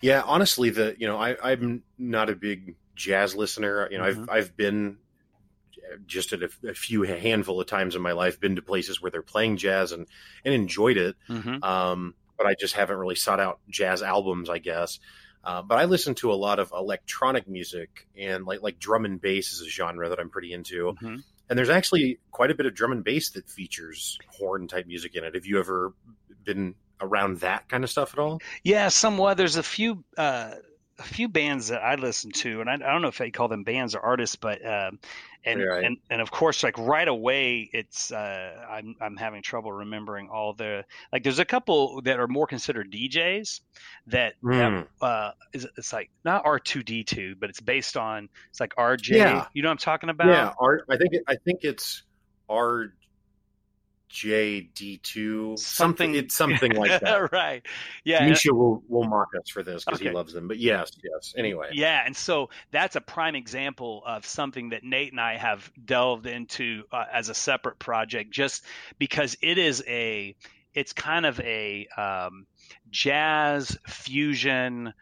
Speaker 1: Yeah, honestly, the you know I, I'm not a big jazz listener. You know, mm-hmm. I've I've been just at a, a, few handful of times in my life been to places where they're playing jazz and and enjoyed it. Mm-hmm. Um, but I just haven't really sought out jazz albums, I guess. Uh, but I listen to a lot of electronic music and like like drum and bass is a genre that I'm pretty into. Mm-hmm. And there's actually quite a bit of drum and bass that features horn type music in it. Have you ever been around that kind of stuff at all?
Speaker 2: Yeah, somewhat. There's a few. Uh a few bands that I listen to, and I, I, don't know if I call them bands or artists, but um, and right. and and of course, like right away, it's uh, I'm I'm having trouble remembering all the like. There's a couple that are more considered DJs that, mm. that hmm. uh, is it's like not R two D two, but it's based on it's like RJ. Yeah. You know what I'm talking about?
Speaker 1: Yeah, R, I think it, I think it's R JD2 something it's something like that.
Speaker 2: right. Yeah.
Speaker 1: Misha will will mock us for this because okay. he loves them. But yes, yes. Anyway.
Speaker 2: Yeah, and so that's a prime example of something that Nate and I have delved into uh, as a separate project just because it is a it's kind of a um, jazz fusion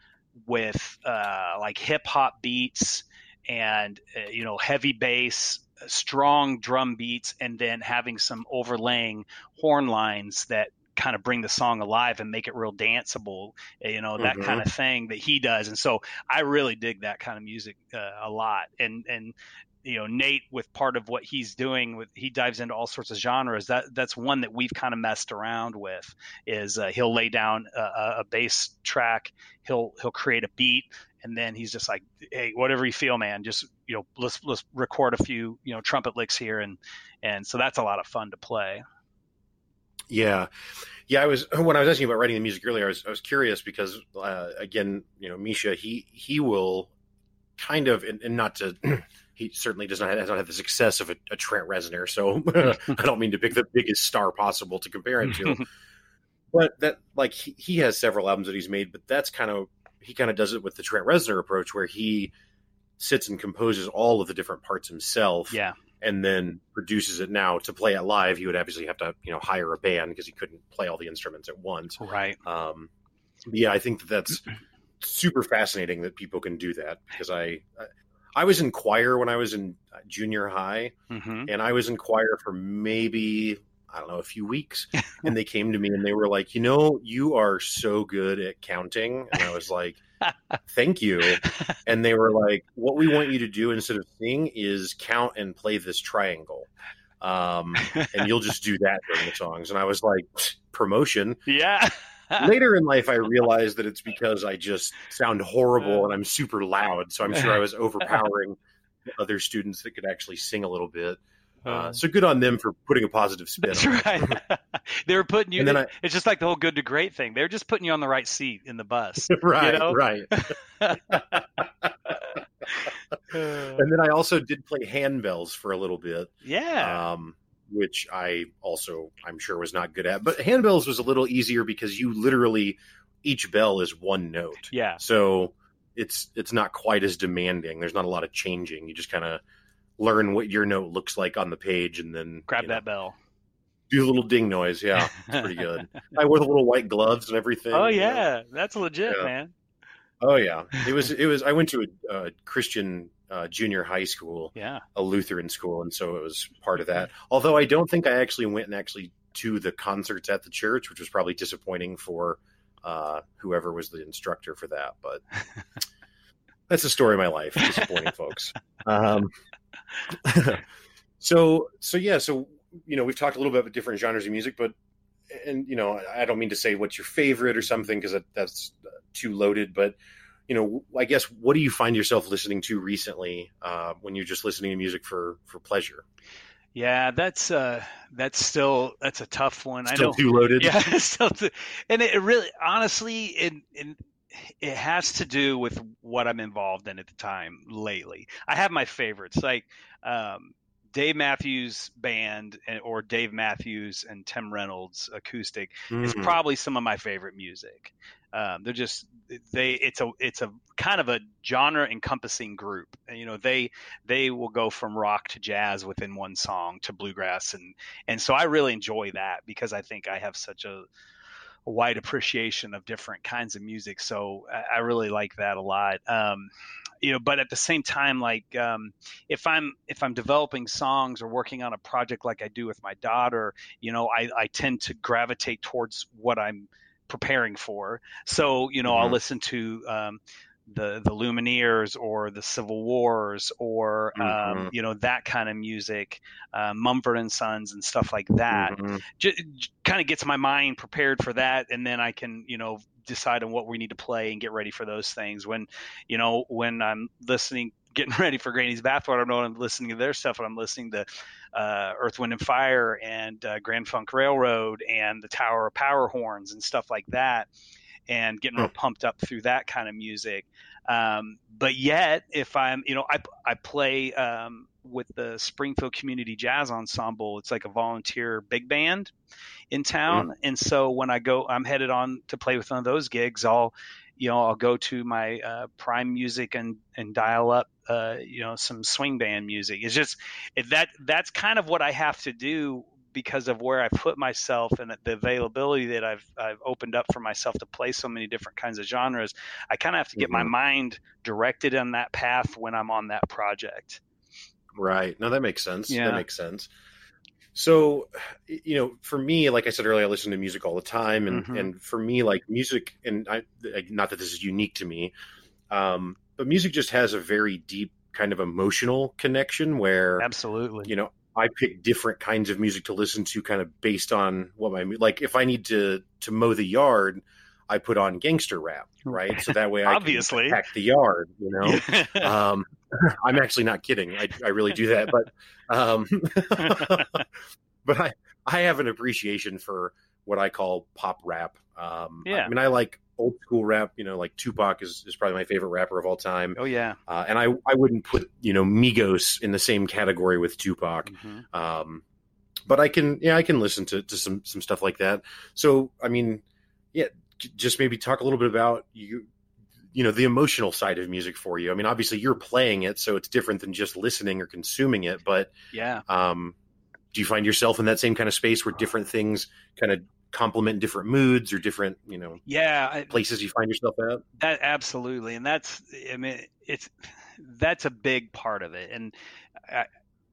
Speaker 2: with uh, like hip hop beats and uh, you know heavy bass strong drum beats and then having some overlaying horn lines that kind of bring the song alive and make it real danceable, you know, that mm-hmm. kind of thing that he does. And so I really dig that kind of music uh, a lot. And, and, you know, Nate with part of what he's doing with, he dives into all sorts of genres. That that's one that we've kind of messed around with is uh, he'll lay down a, a bass track. He'll, he'll create a beat and then he's just like, "Hey, whatever you feel, man, just you know, let's let's record a few you know trumpet licks here," and and so that's a lot of fun to play.
Speaker 1: Yeah, yeah. I was when I was asking about writing the music earlier. I was I was curious because uh, again, you know, Misha he he will kind of and, and not to. he certainly does not have, does not have the success of a, a Trent Reznor, so I don't mean to pick the biggest star possible to compare him to. but that like he, he has several albums that he's made, but that's kind of he kind of does it with the Trent Reznor approach, where he sits and composes all of the different parts himself.
Speaker 2: Yeah.
Speaker 1: And then produces it. Now to play it live, he would obviously have to, you know, hire a band because he couldn't play all the instruments at once.
Speaker 2: Right.
Speaker 1: Um, yeah, I think that that's super fascinating that people can do that because I, I was in choir when I was in junior high, mm-hmm. and I was in choir for maybe I don't know, a few weeks. and they came to me and they were like, you know, you are so good at counting. And I was like, thank you. And they were like, what we want you to do instead of sing is count and play this triangle. Um, and you'll just do that during the songs. And I was like, promotion.
Speaker 2: Yeah.
Speaker 1: Later in life, I realized that it's because I just sound horrible and I'm super loud. So I'm sure I was overpowering other students that could actually sing a little bit. Uh, uh, so good on them for putting a positive spin.
Speaker 2: That's right. they were putting you. I, it's just like the whole good to great thing. They're just putting you on the right seat in the bus.
Speaker 1: right.
Speaker 2: You know?
Speaker 1: Right. and then I also did play handbells for a little bit.
Speaker 2: Yeah.
Speaker 1: Um, which I also I'm sure was not good at. But handbells was a little easier because you literally each bell is one note.
Speaker 2: Yeah.
Speaker 1: So it's it's not quite as demanding. There's not a lot of changing. You just kind of learn what your note looks like on the page and then
Speaker 2: grab that know, bell.
Speaker 1: Do a little ding noise. Yeah, it's pretty good. I wore the little white gloves and everything.
Speaker 2: Oh yeah, you know? that's legit, yeah. man.
Speaker 1: Oh yeah, it was. It was. I went to a, a Christian uh, junior high school,
Speaker 2: yeah,
Speaker 1: a Lutheran school, and so it was part of that. Although I don't think I actually went and actually to the concerts at the church, which was probably disappointing for uh, whoever was the instructor for that. But that's the story of my life. Disappointing, folks. Um, so, so yeah, so you know, we've talked a little bit about different genres of music, but and you know, I don't mean to say what's your favorite or something because that, that's too loaded, but you know, I guess what do you find yourself listening to recently uh, when you're just listening to music for for pleasure?
Speaker 2: Yeah, that's uh that's still that's a tough one.
Speaker 1: Still
Speaker 2: I know
Speaker 1: too loaded.
Speaker 2: Yeah, still too, and it really honestly it, it it has to do with what I'm involved in at the time lately. I have my favorites like um Dave Matthews Band or Dave Matthews and Tim Reynolds acoustic mm-hmm. is probably some of my favorite music. Um, they're just they it's a it's a kind of a genre encompassing group. You know, they they will go from rock to jazz within one song to bluegrass and and so I really enjoy that because I think I have such a, a wide appreciation of different kinds of music. So I, I really like that a lot. Um, you know, but at the same time, like um, if I'm if I'm developing songs or working on a project like I do with my daughter, you know, I, I tend to gravitate towards what I'm preparing for. So you know, mm-hmm. I'll listen to um, the the Lumineers or the Civil Wars or um, mm-hmm. you know that kind of music, uh, Mumford and Sons and stuff like that. Mm-hmm. J- j- kind of gets my mind prepared for that, and then I can you know decide on what we need to play and get ready for those things. When you know when I'm listening, getting ready for Granny's Bathwater, I know I'm listening to their stuff, and I'm listening to uh, Earth, Wind, and Fire and uh, Grand Funk Railroad and the Tower of Power Horns and stuff like that, and getting real pumped up through that kind of music. Um, but yet, if I'm, you know, I I play um, with the Springfield Community Jazz Ensemble. It's like a volunteer big band in town, mm. and so when I go, I'm headed on to play with one of those gigs. I'll you know, I'll go to my uh, Prime Music and and dial up, uh, you know, some swing band music. It's just that that's kind of what I have to do because of where I put myself and the availability that I've I've opened up for myself to play so many different kinds of genres. I kind of have to get mm-hmm. my mind directed on that path when I'm on that project.
Speaker 1: Right. No, that makes sense. Yeah. That makes sense. So, you know, for me, like I said earlier, I listen to music all the time, and mm-hmm. and for me, like music, and I, not that this is unique to me, um, but music just has a very deep kind of emotional connection where,
Speaker 2: absolutely,
Speaker 1: you know, I pick different kinds of music to listen to, kind of based on what my like. If I need to to mow the yard, I put on gangster rap, right? So that way I
Speaker 2: obviously
Speaker 1: can pack the yard, you know. um, I'm actually not kidding. I, I really do that, but um, but I I have an appreciation for what I call pop rap. Um, yeah. I mean, I like old school rap. You know, like Tupac is, is probably my favorite rapper of all time.
Speaker 2: Oh yeah.
Speaker 1: Uh, and I I wouldn't put you know Migos in the same category with Tupac. Mm-hmm. Um, but I can yeah I can listen to to some some stuff like that. So I mean, yeah, just maybe talk a little bit about you you know the emotional side of music for you. I mean obviously you're playing it so it's different than just listening or consuming it but
Speaker 2: yeah.
Speaker 1: um do you find yourself in that same kind of space where different things kind of complement different moods or different you know
Speaker 2: yeah
Speaker 1: places you find yourself at?
Speaker 2: That absolutely and that's i mean it's that's a big part of it and I,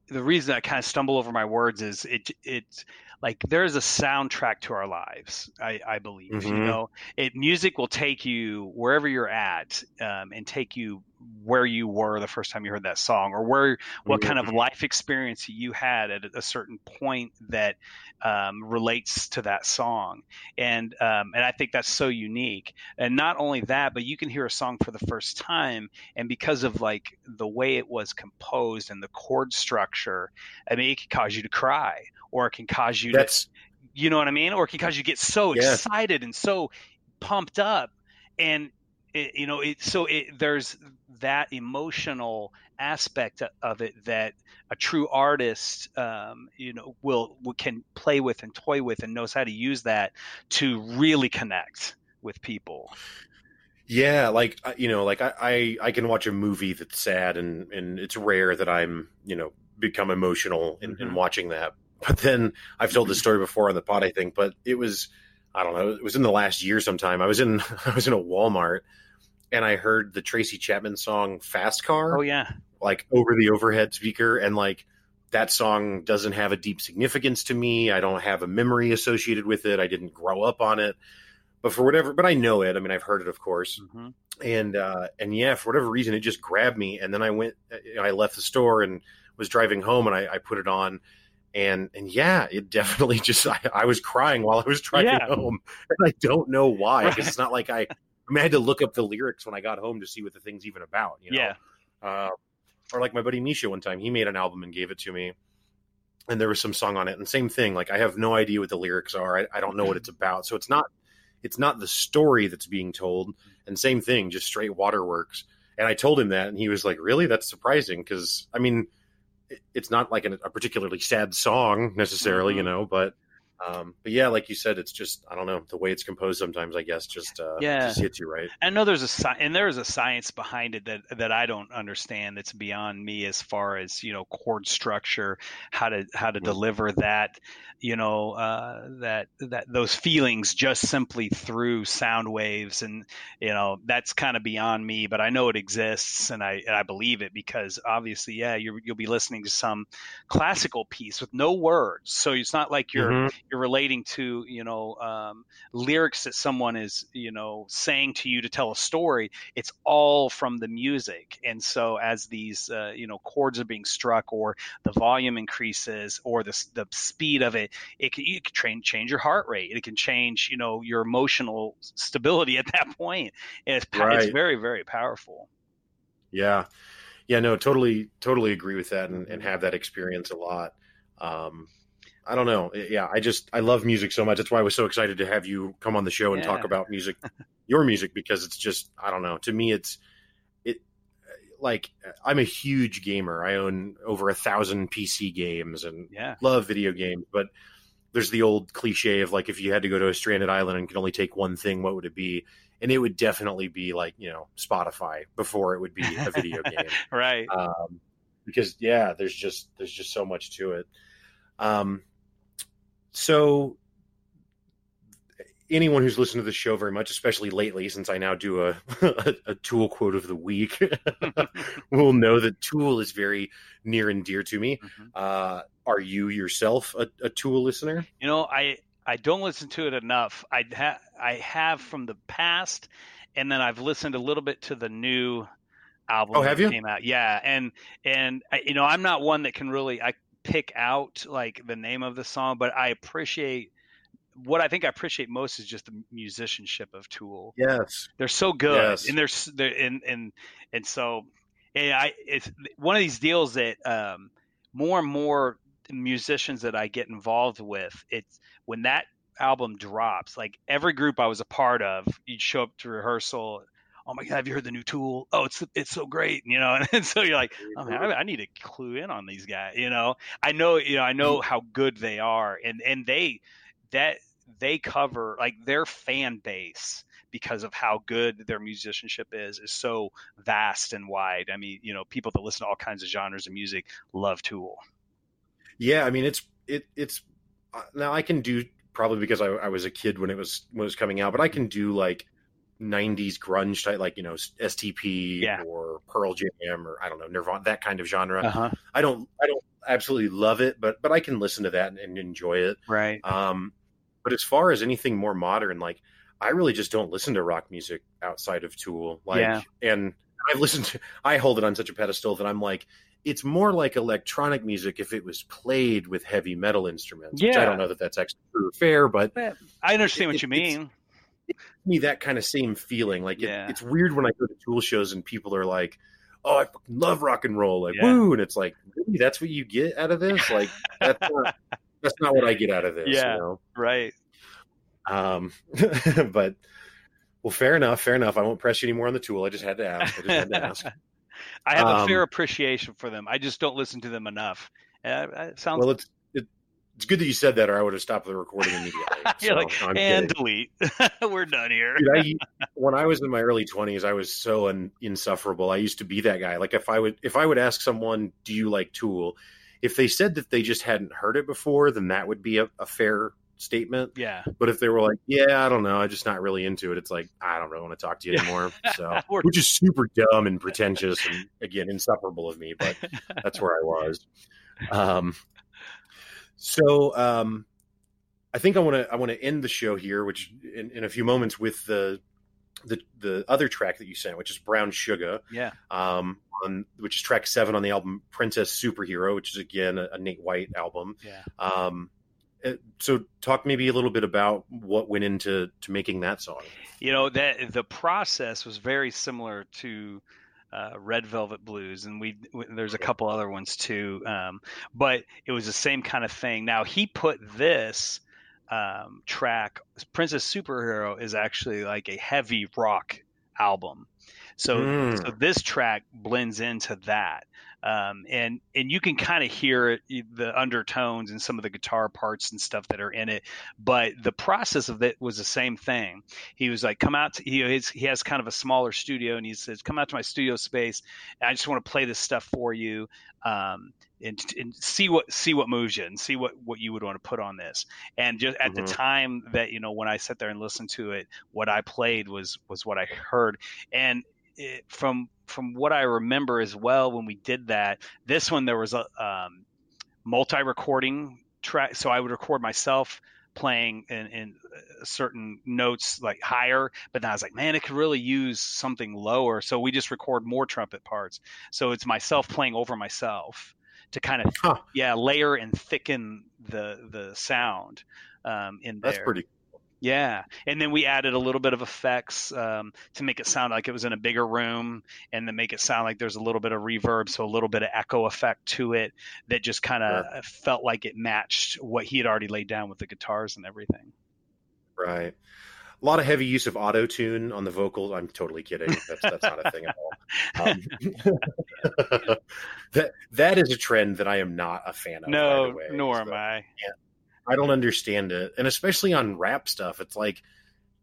Speaker 2: the reason i kind of stumble over my words is it it's like there's a soundtrack to our lives i, I believe mm-hmm. you know it music will take you wherever you're at um, and take you where you were the first time you heard that song or where what mm-hmm. kind of life experience you had at a certain point that um, relates to that song and um, and I think that's so unique and not only that but you can hear a song for the first time and because of like the way it was composed and the chord structure I mean it can cause you to cry or it can cause you That's, to, you know what I mean? Or it can cause you to get so yeah. excited and so pumped up. And, it, you know, it, so it, there's that emotional aspect of it that a true artist, um, you know, will, will can play with and toy with and knows how to use that to really connect with people.
Speaker 1: Yeah, like you know, like I, I, I can watch a movie that's sad, and and it's rare that I'm you know become emotional in, mm-hmm. in watching that. But then I've told this story before on the pod, I think, but it was I don't know, it was in the last year sometime. I was in I was in a Walmart and I heard the Tracy Chapman song Fast Car.
Speaker 2: Oh yeah.
Speaker 1: Like over the overhead speaker and like that song doesn't have a deep significance to me. I don't have a memory associated with it. I didn't grow up on it, but for whatever, but I know it. I mean, I've heard it, of course, mm-hmm. and uh, and yeah, for whatever reason, it just grabbed me. And then I went, I left the store and was driving home, and I, I put it on, and and yeah, it definitely just I, I was crying while I was driving yeah. home, and I don't know why. Right. It's not like I, I, mean, I had to look up the lyrics when I got home to see what the thing's even about. You know?
Speaker 2: Yeah.
Speaker 1: Uh, or like my buddy Misha one time, he made an album and gave it to me, and there was some song on it, and same thing. Like I have no idea what the lyrics are. I, I don't know what it's about. So it's not it's not the story that's being told. And same thing, just straight waterworks. And I told him that, and he was like, "Really? That's surprising." Because I mean, it's not like an, a particularly sad song necessarily, mm-hmm. you know, but um, but yeah, like you said, it's just I don't know the way it's composed. Sometimes I guess just uh,
Speaker 2: yeah
Speaker 1: just hits you right.
Speaker 2: I know there's a sci- and there is a science behind it that that I don't understand. That's beyond me as far as you know chord structure, how to how to mm-hmm. deliver that, you know uh, that that those feelings just simply through sound waves, and you know that's kind of beyond me. But I know it exists, and I and I believe it because obviously, yeah, you you'll be listening to some classical piece with no words, so it's not like you're mm-hmm. you're relating to you know um, lyrics that someone is you know saying to you to tell a story. It's all from the music. And so as these uh, you know chords are being struck or the volume increases or the, the speed of it it can, it can train, change your heart rate it can change you know your emotional stability at that point and it's, right. it's very very powerful
Speaker 1: yeah yeah no totally totally agree with that and, and have that experience a lot um, I don't know. Yeah, I just I love music so much. That's why I was so excited to have you come on the show and yeah. talk about music, your music, because it's just I don't know. To me, it's it like I'm a huge gamer. I own over a thousand PC games and
Speaker 2: yeah.
Speaker 1: love video games. But there's the old cliche of like if you had to go to a stranded island and could only take one thing, what would it be? And it would definitely be like you know Spotify before it would be a video game,
Speaker 2: right?
Speaker 1: Um, because yeah, there's just there's just so much to it. Um, so anyone who's listened to the show very much, especially lately, since I now do a, a, a Tool quote of the week, will know that Tool is very near and dear to me. Mm-hmm. Uh, are you yourself a, a, Tool listener?
Speaker 2: You know, I I don't listen to it enough. I ha- I have from the past, and then I've listened a little bit to the new album.
Speaker 1: Oh, have you?
Speaker 2: Came out, yeah, and and I, you know, I'm not one that can really. I pick out like the name of the song, but I appreciate what I think I appreciate most is just the musicianship of Tool.
Speaker 1: Yes,
Speaker 2: they're so good, yes. and they're, they're and and and so and I it's one of these deals that um, more and more musicians that I get involved with. It's when that album drops, like every group I was a part of, you'd show up to rehearsal oh my god, have you heard the new Tool? Oh, it's it's so great, you know. And so you're like, oh man, I, I need to clue in on these guys. You know, I know, you know, I know mm-hmm. how good they are, and and they that they cover like their fan base because of how good their musicianship is is so vast and wide. I mean, you know, people that listen to all kinds of genres of music love Tool.
Speaker 1: Yeah, I mean, it's it it's uh, now I can do probably because I, I was a kid when it was when it was coming out, but I can do like 90s grunge type like you know STP
Speaker 2: yeah.
Speaker 1: or Pearl Jam or I don't know Nirvana that kind of genre.
Speaker 2: Uh-huh.
Speaker 1: I don't I don't absolutely love it, but but I can listen to that and, and enjoy it.
Speaker 2: Right.
Speaker 1: Um, but as far as anything more modern, like I really just don't listen to rock music outside of Tool. Like,
Speaker 2: yeah.
Speaker 1: and I've listened to I hold it on such a pedestal that I'm like. It's more like electronic music if it was played with heavy metal instruments.
Speaker 2: Yeah.
Speaker 1: Which I don't know that that's actually true or fair, but
Speaker 2: I understand it, what you mean
Speaker 1: me that kind of same feeling. Like it, it's weird when I go to tool shows and people are like, "Oh, I love rock and roll," like yeah. woo, and it's like, really, that's what you get out of this? Like that's not that's not what I get out of this.
Speaker 2: Yeah,
Speaker 1: you know?
Speaker 2: right.
Speaker 1: Um, but well, fair enough, fair enough. I won't press you anymore on the tool. I just had to ask. I just had to ask.
Speaker 2: I have um, a fair appreciation for them. I just don't listen to them enough. Uh, sounds
Speaker 1: well. It's it's good that you said that, or I would have stopped the recording immediately.
Speaker 2: You're like, and delete. We're done here.
Speaker 1: Dude, I, when I was in my early twenties, I was so un, insufferable. I used to be that guy. Like if I would, if I would ask someone, "Do you like Tool?" If they said that they just hadn't heard it before, then that would be a, a fair statement.
Speaker 2: Yeah.
Speaker 1: But if they were like, "Yeah, I don't know, I'm just not really into it," it's like I don't really want to talk to you anymore. So, which is super dumb and pretentious, and again, insufferable of me. But that's where I was. Um, so um, I think I want to I want to end the show here, which in, in a few moments with the the the other track that you sent, which is Brown Sugar.
Speaker 2: Yeah.
Speaker 1: Um, on which is track seven on the album Princess Superhero, which is again a, a Nate White album.
Speaker 2: Yeah.
Speaker 1: Um, so talk maybe a little bit about what went into to making that song.
Speaker 2: You know that the process was very similar to uh, Red Velvet Blues, and we, we, there's a couple other ones too. Um, but it was the same kind of thing. Now he put this um, track, Princess Superhero, is actually like a heavy rock album. So, mm. so this track blends into that um, and and you can kind of hear it, the undertones and some of the guitar parts and stuff that are in it. But the process of it was the same thing. He was like, "Come out." To, he has, he has kind of a smaller studio, and he says, "Come out to my studio space. I just want to play this stuff for you." Um, and, and, see what see what moves you and see what what you would want to put on this and just at mm-hmm. the time that you know when i sat there and listened to it what i played was was what i heard and it, from from what I remember as well when we did that, this one there was a um, multi-recording track, so I would record myself playing in, in, uh, certain notes like higher, but then I was like, man, it could really use something lower, so we just record more trumpet parts. So it's myself playing over myself to kind of huh. yeah layer and thicken the the sound um, in
Speaker 1: there. That's pretty
Speaker 2: yeah, and then we added a little bit of effects um, to make it sound like it was in a bigger room, and then make it sound like there's a little bit of reverb, so a little bit of echo effect to it that just kind of sure. felt like it matched what he had already laid down with the guitars and everything.
Speaker 1: Right. A lot of heavy use of auto tune on the vocals. I'm totally kidding. That's that's not a thing at all. Um, that that is a trend that I am not a fan of.
Speaker 2: No, nor am I.
Speaker 1: Yeah I don't understand it, and especially on rap stuff, it's like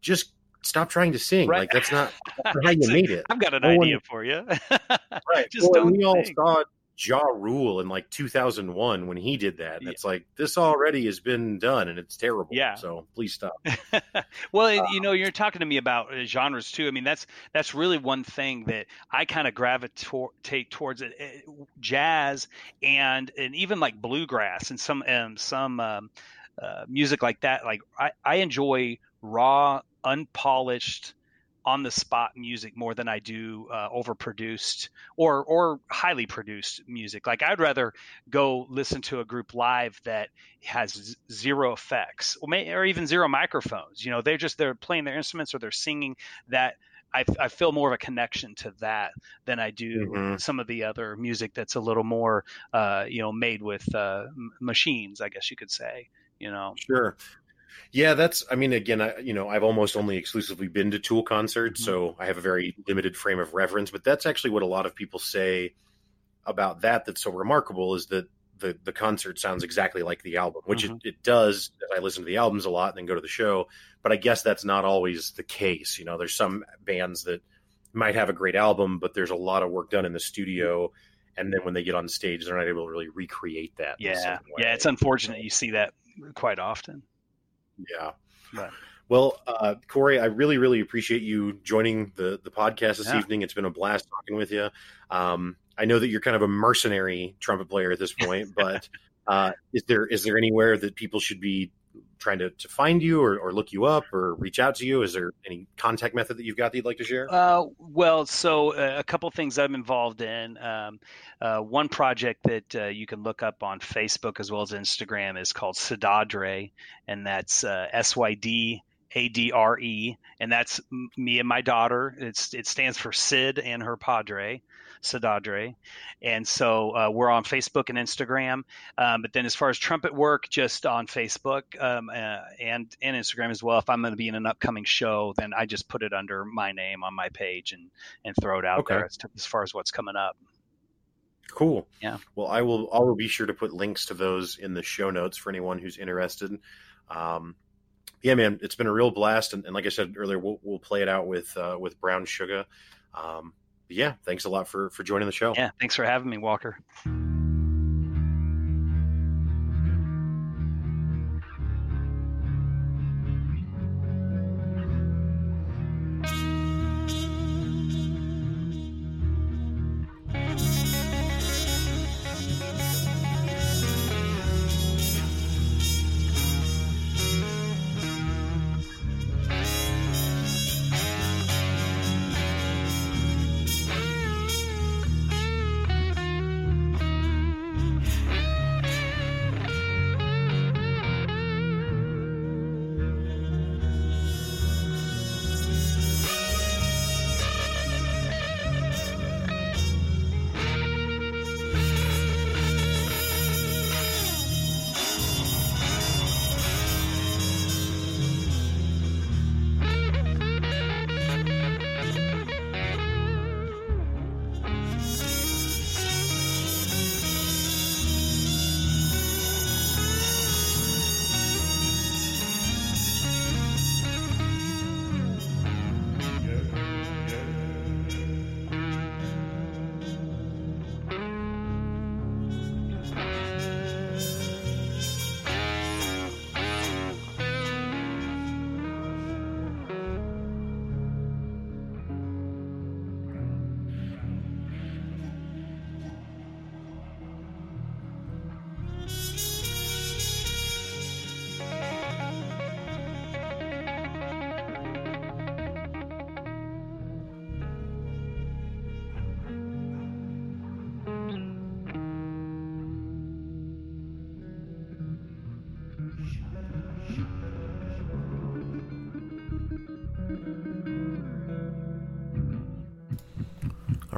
Speaker 1: just stop trying to sing. Right. Like that's not that's how you made it.
Speaker 2: I've got an no idea one, for you.
Speaker 1: right. Just well, we all saw Ja Rule in like 2001 when he did that. And yeah. it's like this already has been done and it's terrible.
Speaker 2: Yeah.
Speaker 1: So please stop.
Speaker 2: well, uh, you know, you're talking to me about uh, genres too. I mean, that's that's really one thing that I kind of gravitate towards it. Eh, jazz and and even like bluegrass and some um, some um, uh, music like that. Like I, I enjoy raw, unpolished on the spot music more than I do uh, overproduced or or highly produced music. Like I'd rather go listen to a group live that has zero effects or, may, or even zero microphones. You know, they're just they're playing their instruments or they're singing that. I, I feel more of a connection to that than I do mm-hmm. some of the other music that's a little more, uh, you know, made with uh, machines, I guess you could say. You know,
Speaker 1: sure. Yeah, that's. I mean, again, I, you know, I've almost only exclusively been to Tool concerts, mm-hmm. so I have a very limited frame of reference. But that's actually what a lot of people say about that. That's so remarkable is that the the concert sounds exactly like the album, which mm-hmm. it, it does. I listen to the albums a lot and then go to the show, but I guess that's not always the case. You know, there's some bands that might have a great album, but there's a lot of work done in the studio and then when they get on stage, they're not able to really recreate that.
Speaker 2: Yeah, yeah, it's unfortunate you see that quite often.
Speaker 1: Yeah. But. Well, uh, Corey, I really, really appreciate you joining the the podcast this yeah. evening. It's been a blast talking with you. Um, I know that you're kind of a mercenary trumpet player at this point, but uh, is there is there anywhere that people should be trying to, to find you or, or look you up or reach out to you? Is there any contact method that you've got that you'd like to share?
Speaker 2: Uh, well, so uh, a couple things I'm involved in. Um, uh, one project that uh, you can look up on Facebook as well as Instagram is called Sydadre, and that's uh, S Y D A D R E, and that's me and my daughter. It's it stands for Sid and her padre. Sydadre. And so uh, we're on Facebook and Instagram. Um, but then as far as trumpet work, just on Facebook um, uh, and, and Instagram as well. If I'm going to be in an upcoming show, then I just put it under my name on my page and, and throw it out okay. there as, to, as far as what's coming up.
Speaker 1: Cool.
Speaker 2: Yeah.
Speaker 1: Well, I will. I will be sure to put links to those in the show notes for anyone who's interested. Um, yeah, man, it's been a real blast, and, and like I said earlier, we'll, we'll play it out with uh, with Brown Sugar. Um, yeah, thanks a lot for for joining the show.
Speaker 2: Yeah, thanks for having me, Walker.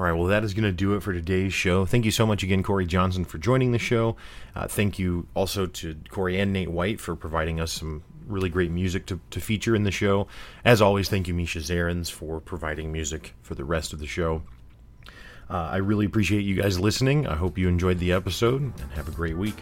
Speaker 1: Right, well, that is going to do it for today's show. Thank you so much again, Corey Johnson, for joining the show. Uh, thank you also to Corey and Nate White for providing us some really great music to, to feature in the show. As always, thank you, Misha Zarins, for providing music for the rest of the show. Uh, I really appreciate you guys listening. I hope you enjoyed the episode and have a great week.